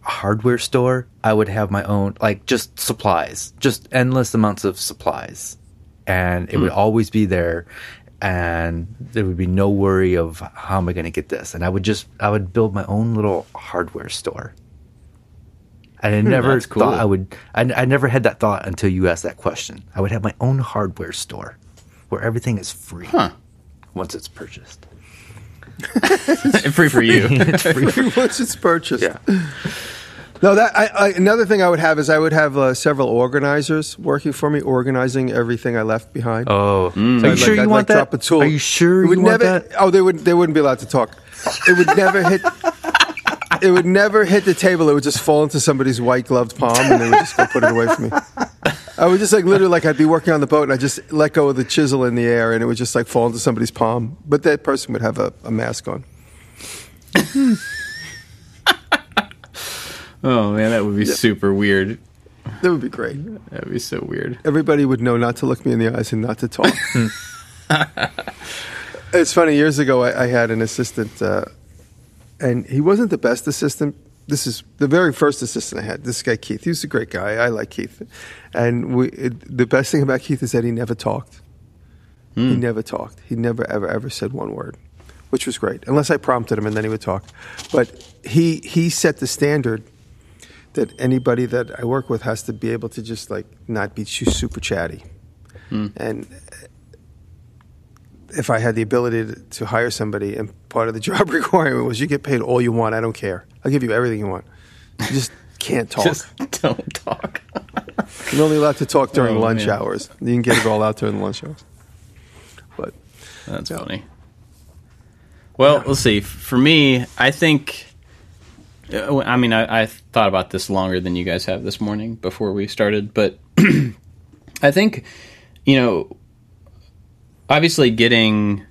hardware store. I would have my own like just supplies, just endless amounts of supplies, and it would hmm. always be there. And there would be no worry of how am I going to get this, and I would just I would build my own little hardware store. And I never that's cool. thought I would. I, I never had that thought until you asked that question. I would have my own hardware store where everything is free Huh. once it's purchased. it's Free for you. it's free, free Once it's purchased. Yeah. No, that I, I, another thing I would have is I would have uh, several organizers working for me, organizing everything I left behind. Oh, So are you I'd sure like- you I'd want like drop that? a tool. Are you sure It would you want that? Oh, they would. They wouldn't be allowed to talk. It would never hit. It would never hit the table. It would just fall into somebody's white gloved palm, and they would just go put it away from me. I would just like literally like I'd be working on the boat, and I just let go of the chisel in the air, and it would just like fall into somebody's palm. But that person would have a, a mask on. oh man, that would be super weird. That would be great. That'd be so weird. Everybody would know not to look me in the eyes and not to talk. it's funny. Years ago, I, I had an assistant, uh, and he wasn't the best assistant. This is the very first assistant I had. This guy Keith. He was a great guy. I like Keith, and we. It, the best thing about Keith is that he never talked. He hmm. never talked. He never ever ever said one word, which was great. Unless I prompted him, and then he would talk. But he he set the standard that anybody that I work with has to be able to just like not be too super chatty. Hmm. And if I had the ability to, to hire somebody, and part of the job requirement was you get paid all you want, I don't care. I'll give you everything you want. You just can't talk. Just don't talk. You're only allowed to talk during Oh, lunch man. hours. You can get it all out during the lunch hours. But That's funny. Well, let's see. For me, I think. uh, I mean, I, I thought about this longer than you guys have this morning before we started, but I think, you know, obviously getting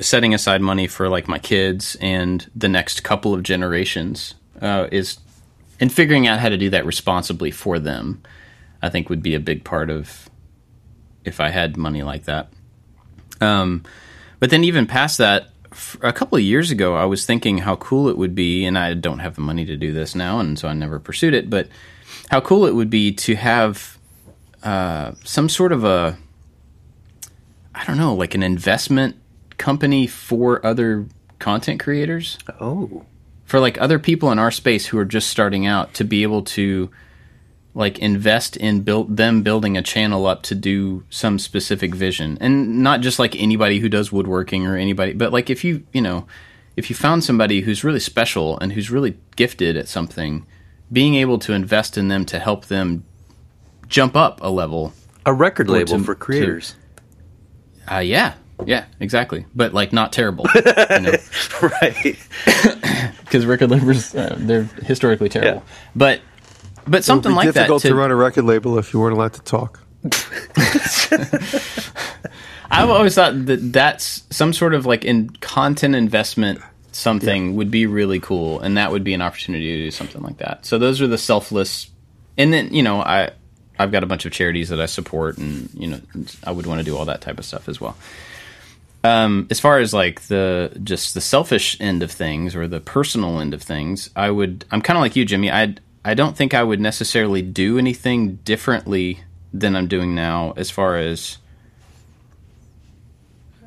setting aside money for like my kids and the next couple of generations uh, is and figuring out how to do that responsibly for them. I think would be a big part of if I had money like that. Um, but then even past that, a couple of years ago, I was thinking how cool it would be, and I don't have the money to do this now, and so I never pursued it. But how cool it would be to have uh, some sort of a, I don't know, like an investment company for other content creators? Oh, for like other people in our space who are just starting out to be able to like invest in build them building a channel up to do some specific vision. And not just like anybody who does woodworking or anybody but like if you you know if you found somebody who's really special and who's really gifted at something being able to invest in them to help them jump up a level a record label to- for creators, uh, yeah yeah exactly but like not terrible you know? right? because record labels uh, they're historically terrible. Yeah. But but something it would be like that difficult to, to run a record label if you weren't allowed to talk. I've always thought that that's some sort of like in content investment something would be really cool, and that would be an opportunity to do something like that. So those are the selfless, and then you know I I've got a bunch of charities that I support, and you know I would want to do all that type of stuff as well. Um, as far as like the just the selfish end of things or the personal end of things, I would I'm kind of like you, Jimmy. I I don't think I would necessarily do anything differently than I'm doing now as far as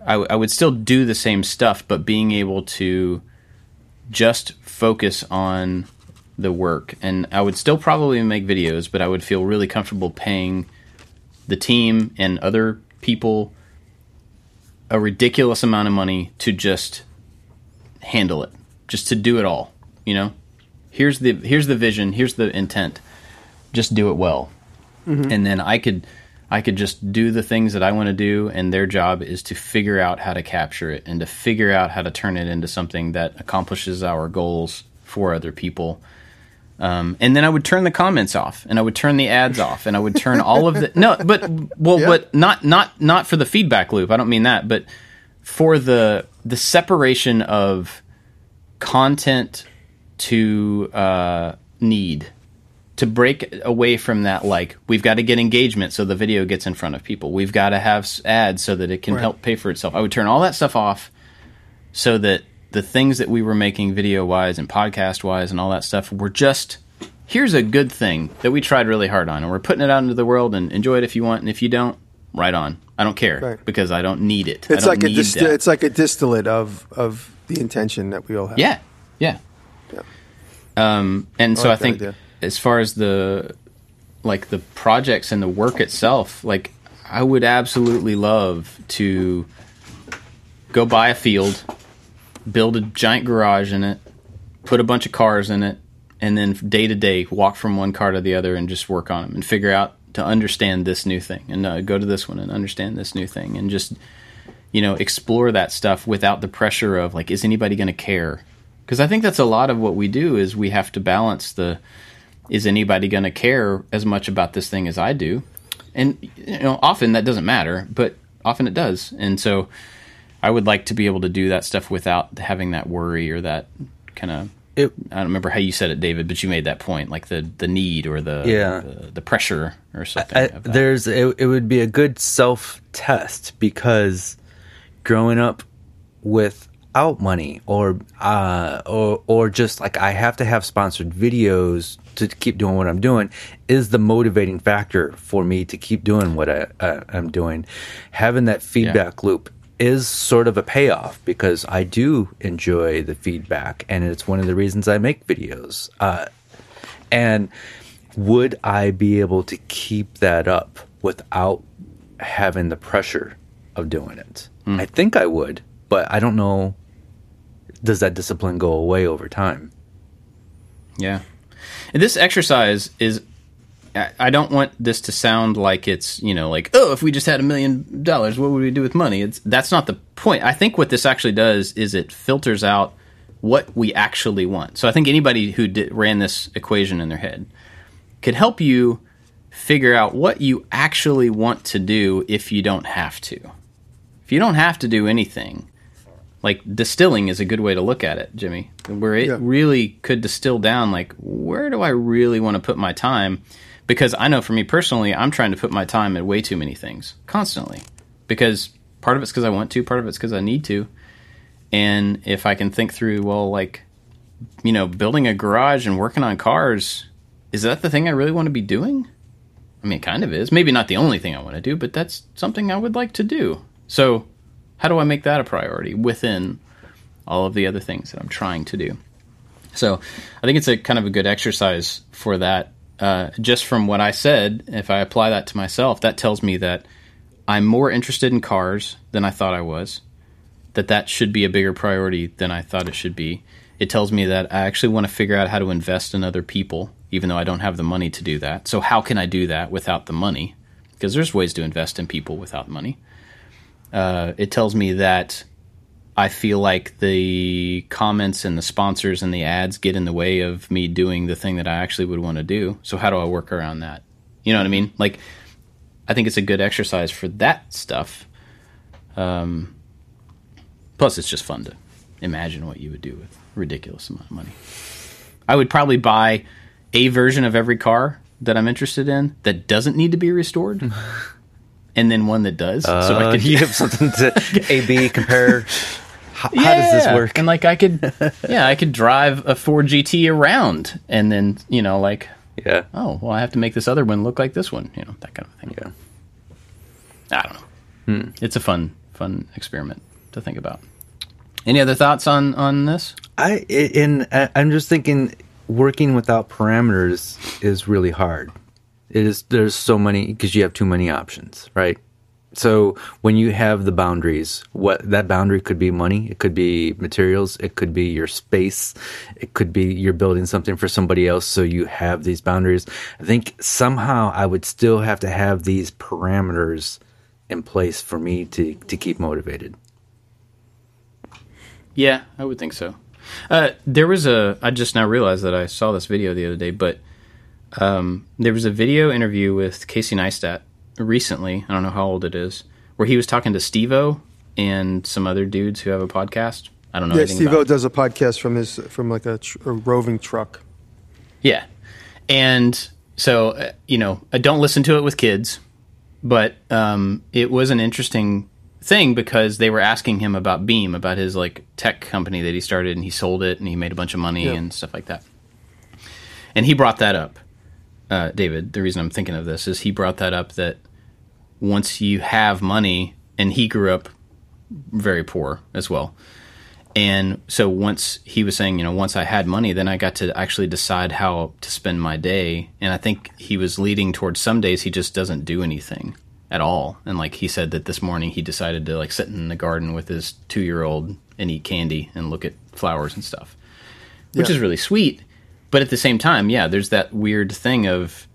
I, would still do the same stuff, but being able to just focus on the work. And I would still probably make videos, but I would feel really comfortable paying the team and other people a ridiculous amount of money to just handle it, just to do it all. You know, here's the here's the vision, here's the intent. just do it well, mm-hmm. and then I could I could just do the things that I want to do, and their job is to figure out how to capture it and to figure out how to turn it into something that accomplishes our goals for other people. Um, and then I would turn the comments off, and I would turn the ads off, and I would turn all of the no, but well, Yeah. but not not not for the feedback loop. I don't mean that, but for the the separation of content to uh, need to break away from that like we've got to get engagement so the video gets in front of people we've got to have ads so that it can Right. help pay for itself i would turn all that stuff off so that the things that we were making video wise and podcast wise and all that stuff were just here's a good thing that we tried really hard on and we're putting it out into the world and enjoy it if you want and if you don't right on i don't care Right. because i don't need it It's like a dist- it's like a distillate of of the intention that we all have. Yeah, yeah. Um, and so I like that think idea. as far as the like the projects and the work itself, like I would absolutely love to go buy a field, build a giant garage in it, put a bunch of cars in it, and then day to day walk from one car to the other and just work on them and figure out to understand this new thing and uh, go to this one and understand this new thing and just you know explore that stuff without the pressure of like is anybody going to care? Because i think that's a lot of what we do is we have to balance the is anybody going to care as much about this thing as i do? And you know often that doesn't matter but often it does. And so i would like to be able to do that stuff without having that worry or that kind of I don't remember how you said it, David, but you made that point, like the the need or the Yeah. the, the pressure or something. I, there's it, it would be a good self test because growing up without money or uh or or just like I have to have sponsored videos to keep doing what I'm doing is the motivating factor for me to keep doing what I, I'm doing. Having that feedback loop is sort of a payoff because I do enjoy the feedback and it's one of the reasons I make videos. Uh, and would I be able to keep that up without having the pressure of doing it? I think I would, but I don't know. Does that discipline go away over time? Yeah. And this exercise is I don't want this to sound like it's, you know, like, oh, if we just had a million dollars, what would we do with money? It's that's not the point. I think what this actually does is it filters out what we actually want. So I think anybody who did, ran this equation in their head could help you figure out what you actually want to do if you don't have to. If you don't have to do anything, like distilling is a good way to look at it, Jimmy, where it Yeah. really could distill down like where do I really want to put my time? Because I know for me personally, I'm trying to put my time at way too many things constantly. Because part of it's because I want to, part of it's because I need to. And if I can think through, well, like, you know, building a garage and working on cars, is that the thing I really want to be doing? I mean, kind of is. Maybe not the only thing I want to do, but that's something I would like to do. So, how do I make that a priority within all of the other things that I'm trying to do? So, I think it's a kind of a good exercise for that. Uh, just from what I said, if I apply that to myself, that tells me that I'm more interested in cars than I thought I was. That that should be a bigger priority than I thought it should be. It tells me that I actually want to figure out how to invest in other people, even though I don't have the money to do that. So, how can I do that without the money? Because there's ways to invest in people without money. Uh, it tells me that I feel like the comments and the sponsors and the ads get in the way of me doing the thing that I actually would want to do. So, how do I work around that? You know what I mean? Like, I think it's a good exercise for that stuff. Um, plus, it's just fun to imagine what you would do with a ridiculous amount of money. I would probably buy a version of every car that I'm interested in that doesn't need to be restored, and then one that does. so I Uh, could you have something to A B compare. How, how does this work? And like I could, yeah, I could drive a Ford GT around, and then you know, like, yeah, oh, well, I have to make this other one look like this one, you know, that kind of thing. yeah. I don't know. Hmm. It's a fun, fun experiment to think about. Any other thoughts on on this? I in I- I'm just thinking working without parameters is really hard. It is there's so many because you have too many options, right? So when you have the boundaries, what that boundary could be money, it could be materials, it could be your space, it could be you're building something for somebody else. So you have these boundaries. I think somehow I would still have to have these parameters in place for me to, to keep motivated. Yeah, I would think so. Uh, there was a. I just now realized that I saw this video the other day, but um, there was a video interview with Casey Neistat recently. I don't know how old it is, where he was talking to Steve-O and some other dudes who have a podcast. I don't know. Yeah, anything Steve O does a podcast from his from like a, tr- a roving truck. Yeah. And so, uh, you know, I don't listen to it with kids, but um, it was an interesting thing because they were asking him about Beme, about his like tech company that he started and he sold it and he made a bunch of money Yeah. and stuff like that. And he brought that up, uh, David. The reason I'm thinking of this is he brought that up that once you have money, and he grew up very poor as well. And so once he was saying, you know, once I had money, then I got to actually decide how to spend my day. And I think he was leading towards some days he just doesn't do anything at all. And like he said that this morning he decided to like sit in the garden with his two year old and eat candy and look at flowers and stuff, which Yeah. is really sweet. But at the same time, yeah, there's that weird thing of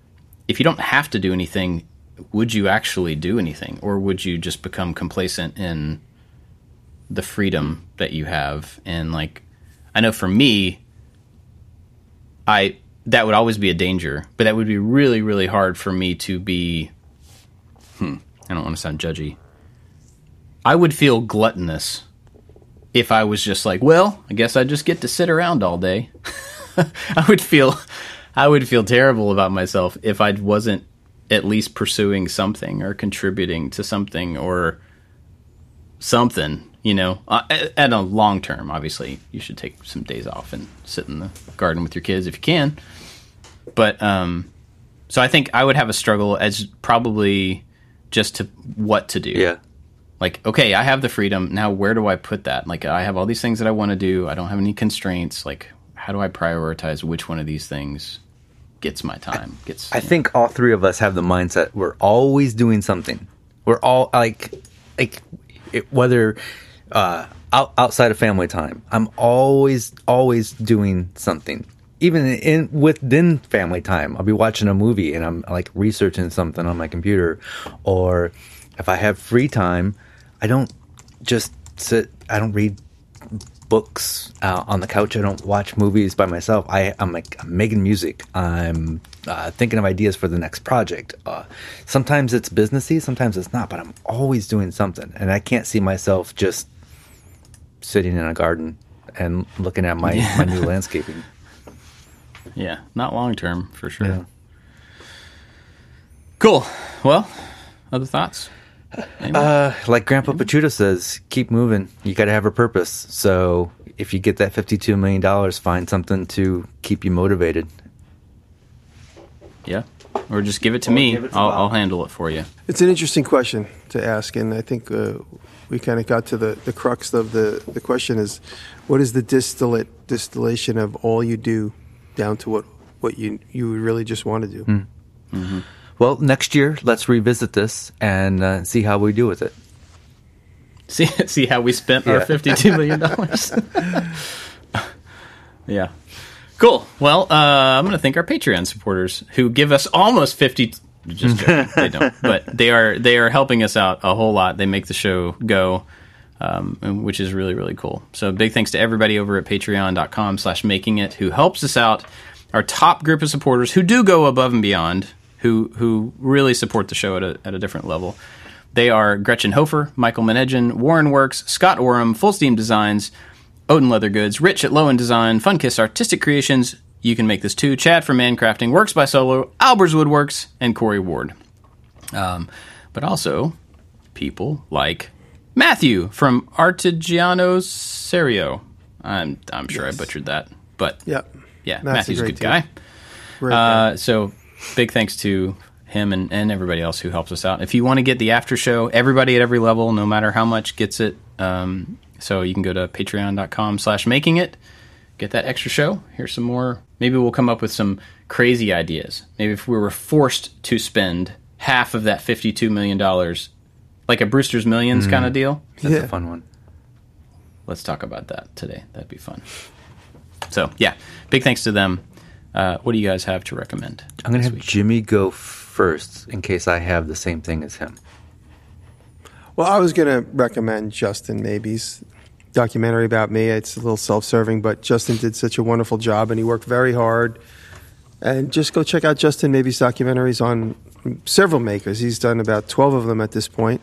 if you don't have to do anything, would you actually do anything? Or would you just become complacent in the freedom that you have? And like i know for me i that would always be a danger but that would be really really hard for me to be hmm i don't want to sound judgy. I would feel gluttonous if i was just like well i guess i just get to sit around all day i would feel i would feel terrible about myself if i wasn't at least pursuing something or contributing to something or something, you know, uh, at, at a long term. Obviously, you should take some days off and sit in the garden with your kids if you can. But um, so I think I would have a struggle as probably just to what to do. Yeah. Like, okay, I have the freedom now. Where do I put that? Like, I have all these things that I want to do. I don't have any constraints. Like, how do I prioritize which one of these things gets my time? Gets I think all three of us have the mindset we're always doing something. We're all like, like it, whether uh, out, outside of family time, I'm always always doing something. Even in within family time, I'll be watching a movie and I'm like researching something on my computer, or if I have free time, I don't just sit. I don't read books uh, on the couch. I don't watch movies by myself. I, I'm like I'm making music. I'm uh, thinking of ideas for the next project. Uh, sometimes it's businessy, sometimes it's not. But I'm always doing something, and I can't see myself just sitting in a garden and looking at my, my new landscaping. yeah, not long term for sure. Yeah. Cool. Well, other thoughts? Uh, like Grandpa Picciuto says, keep moving. You got to have a purpose. So if you get that fifty-two million dollars, find something to keep you motivated. Yeah. Or just give it to me. it to I'll, I'll handle it for you. It's an interesting question to ask, and I think uh, we kind of got to the, the crux of the, the question is, what is the distillate distillation of all you do down to what, what you you really just want to do? Well, next year, let's revisit this and uh, see how we do with it. See see how we spent our fifty-two million dollars. yeah. Cool. Well, uh, I'm going to thank our Patreon supporters who give us almost fifty. Just joking, they don't, but they are they are helping us out a whole lot. They make the show go, um, which is really really cool. So big thanks to everybody over at Patreon.com/slash Making It who helps us out. Our top group of supporters who do go above and beyond, who who really support the show at a at a different level. They are Gretchen Hofer, Michael Menedgen, Warren Works, Scott Oram, Full Steam Designs, Odin Leather Goods, Rich at Lowen Design, Funkiss Artistic Creations, You Can Make This Too, Chad from Mancrafting, Works by Solo, Albers Woodworks, and Corey Ward. Um, but also people like Matthew from Artigiano Serio. I'm, I'm sure I butchered that, but Yeah, yeah, Matthew's a, good guy. Guy. Uh, so big thanks to him and, and everybody else who helps us out. If you want to get the after show, everybody at every level, no matter how much, gets it. Um, so you can go to patreon.com slash making it, get that extra show. Here's some more. Maybe we'll come up with some crazy ideas. Maybe if we were forced to spend half of that $52 million like a Brewster's Millions kind of deal. That's Yeah. a fun one. Let's talk about that today. That'd be fun. So yeah, big thanks to them. Uh, what do you guys have to recommend? I'm gonna have week? Jimmy go first in case I have the same thing as him. Well, I was going to recommend Justin Maybe's documentary about me. It's a little self-serving, but Justin did such a wonderful job, and he worked very hard. And just go check out Justin Maybe's documentaries on several makers. He's done about twelve of them at this point,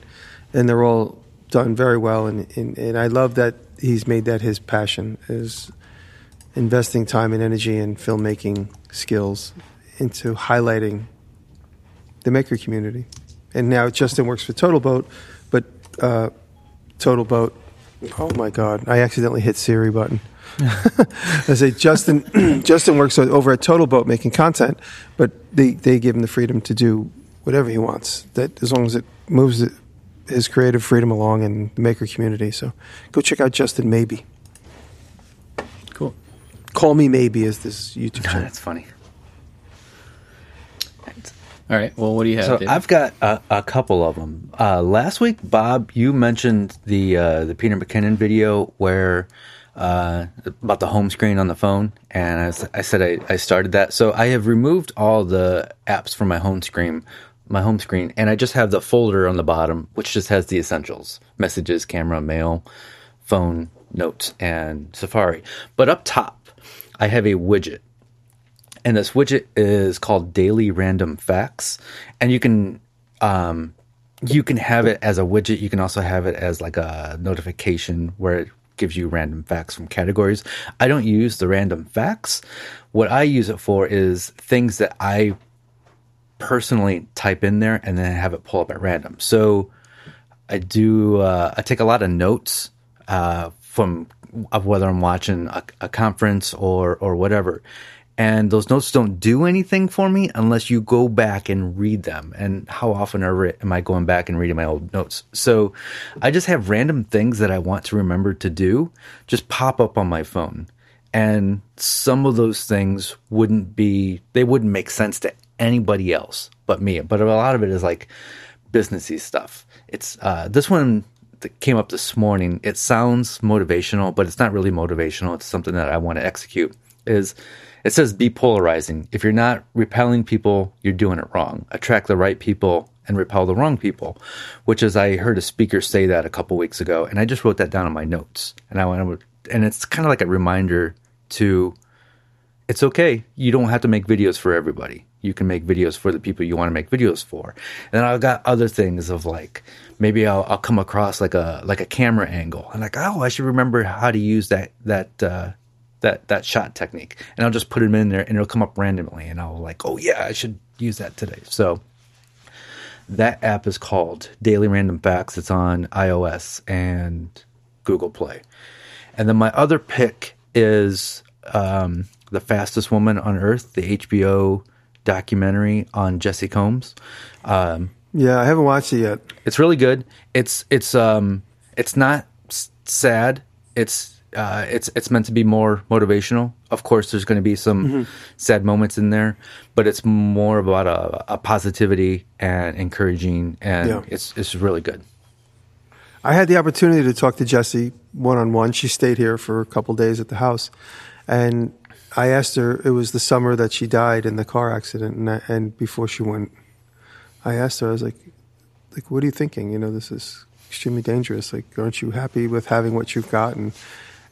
and they're all done very well. And, and, and I love that he's made that his passion is investing time and energy and filmmaking skills into highlighting the maker community. And now Justin works for Total Boat, but uh, Total Boat. Oh my God! I accidentally hit Siri button. I say Justin. Justin works over at Total Boat making content, but they they give him the freedom to do whatever he wants. That as long as it moves his creative freedom along in the maker community. So go check out Justin Maybe. Cool. Call me Maybe is this YouTube channel. that's funny. All right. Well, what do you have? So Dave? I've got a, a couple of them. Uh, last week, Bob, you mentioned the uh, the Peter McKinnon video where uh, about the home screen on the phone, and I said I, I started that. So I have removed all the apps from my home screen, my home screen, and I just have the folder on the bottom, which just has the essentials: messages, camera, mail, phone, notes, and Safari. But up top, I have a widget and this widget is called Daily Random Facts, and you can um, you can have it as a widget. You can also have it as like a notification where it gives you random facts from categories. I don't use the random facts. What I use it for is things that I personally type in there and then have it pull up at random. So I do. Uh, I take a lot of notes uh, from of whether I'm watching a, a conference or or whatever, and those notes don't do anything for me unless you go back and read them. And how often are, am I going back and reading my old notes? So I just have random things that I want to remember to do just pop up on my phone. And some of those things wouldn't be, they wouldn't make sense to anybody else but me. But a lot of it is like businessy stuff. It's uh, this one that came up this morning. It sounds motivational, but it's not really motivational. It's something that I want to execute. Is it says be polarizing. If you're not repelling people, you're doing it wrong. Attract the right people and repel the wrong people, which is I heard a speaker say that a couple weeks ago, and I just wrote that down in my notes. And I went, and it's kind of like a reminder to it's okay. You don't have to make videos for everybody. You can make videos for the people you want to make videos for. And I've got other things of like maybe I'll, I'll come across like a like a camera angle and like oh I should remember how to use that that uh, that that shot technique and I'll just put them in there and it'll come up randomly and I'll like oh yeah I should use that today. So that app is called Daily Random Facts. It's on iOS and Google Play. And then my other pick is um, The Fastest Woman on Earth, the HBO documentary on Jessi Combs. Um, Yeah, I haven't watched it yet. it's really good. It's it's um it's not s- sad. It's uh it's it's meant to be more motivational. Of course, there's going to be some sad moments in there, but it's more about a, a positivity and encouraging, and Yeah. it's it's really good. I had the opportunity to talk to Jessi one on one. She stayed here for a couple days at the house, and I asked her. It was the summer that she died in the car accident, and, I, and before she went, I asked her. I was like, "Like, what are you thinking? You know, this is extremely dangerous. Like, aren't you happy with having what you've got?" And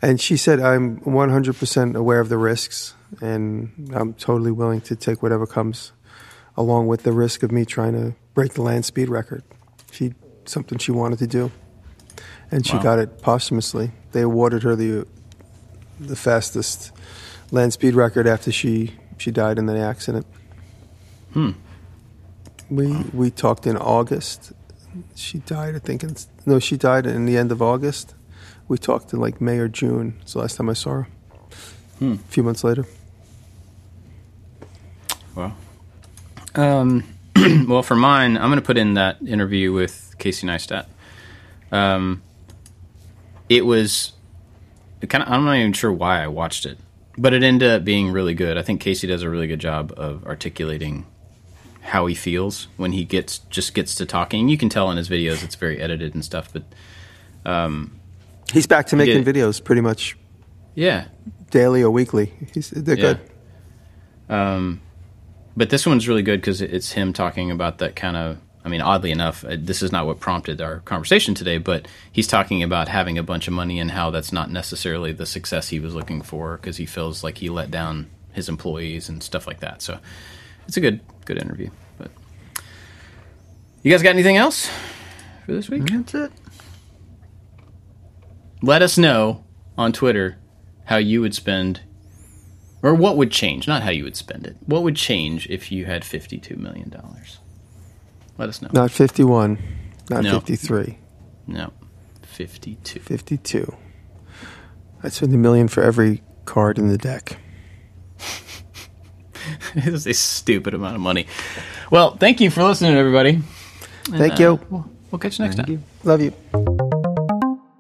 and she said, "I'm 100% aware of the risks, and I'm totally willing to take whatever comes along with the risk of me trying to break the land speed record. She something she wanted to do." and she Wow. got it posthumously. They awarded her the the fastest land speed record after she she died in the accident. Hmm. We we talked in August. She died, I think. In, no, she died in the end of August. We talked in like May or June. It's the last time I saw her. Hmm. A few months later. Well, um, well, for mine, I'm going to put in that interview with Casey Neistat. Um, it was kind of. I'm not even sure why I watched it, but it ended up being really good. I think Casey does a really good job of articulating how he feels when he gets just gets to talking. You can tell in his videos it's very edited and stuff, but um, He's back to making did. videos pretty much yeah. daily or weekly. He's, they're Yeah. good. Um, but this one's really good because it's him talking about that kind of. I mean, oddly enough, uh, this is not what prompted our conversation today, but he's talking about having a bunch of money and how that's not necessarily the success he was looking for because he feels like he let down his employees and stuff like that. So it's a good good interview. But you guys got anything else for this week? That's it. Let us know on Twitter how you would spend, or what would change, not how you would spend it. What would change if you had $52 million? Let us know. Not 51, not No. 53, No, 52. 52. I'd spend a million for every card in the deck. it is a stupid amount of money. Well, thank you for listening, everybody. Thank uh, you. We'll, we'll catch you next time. Love you.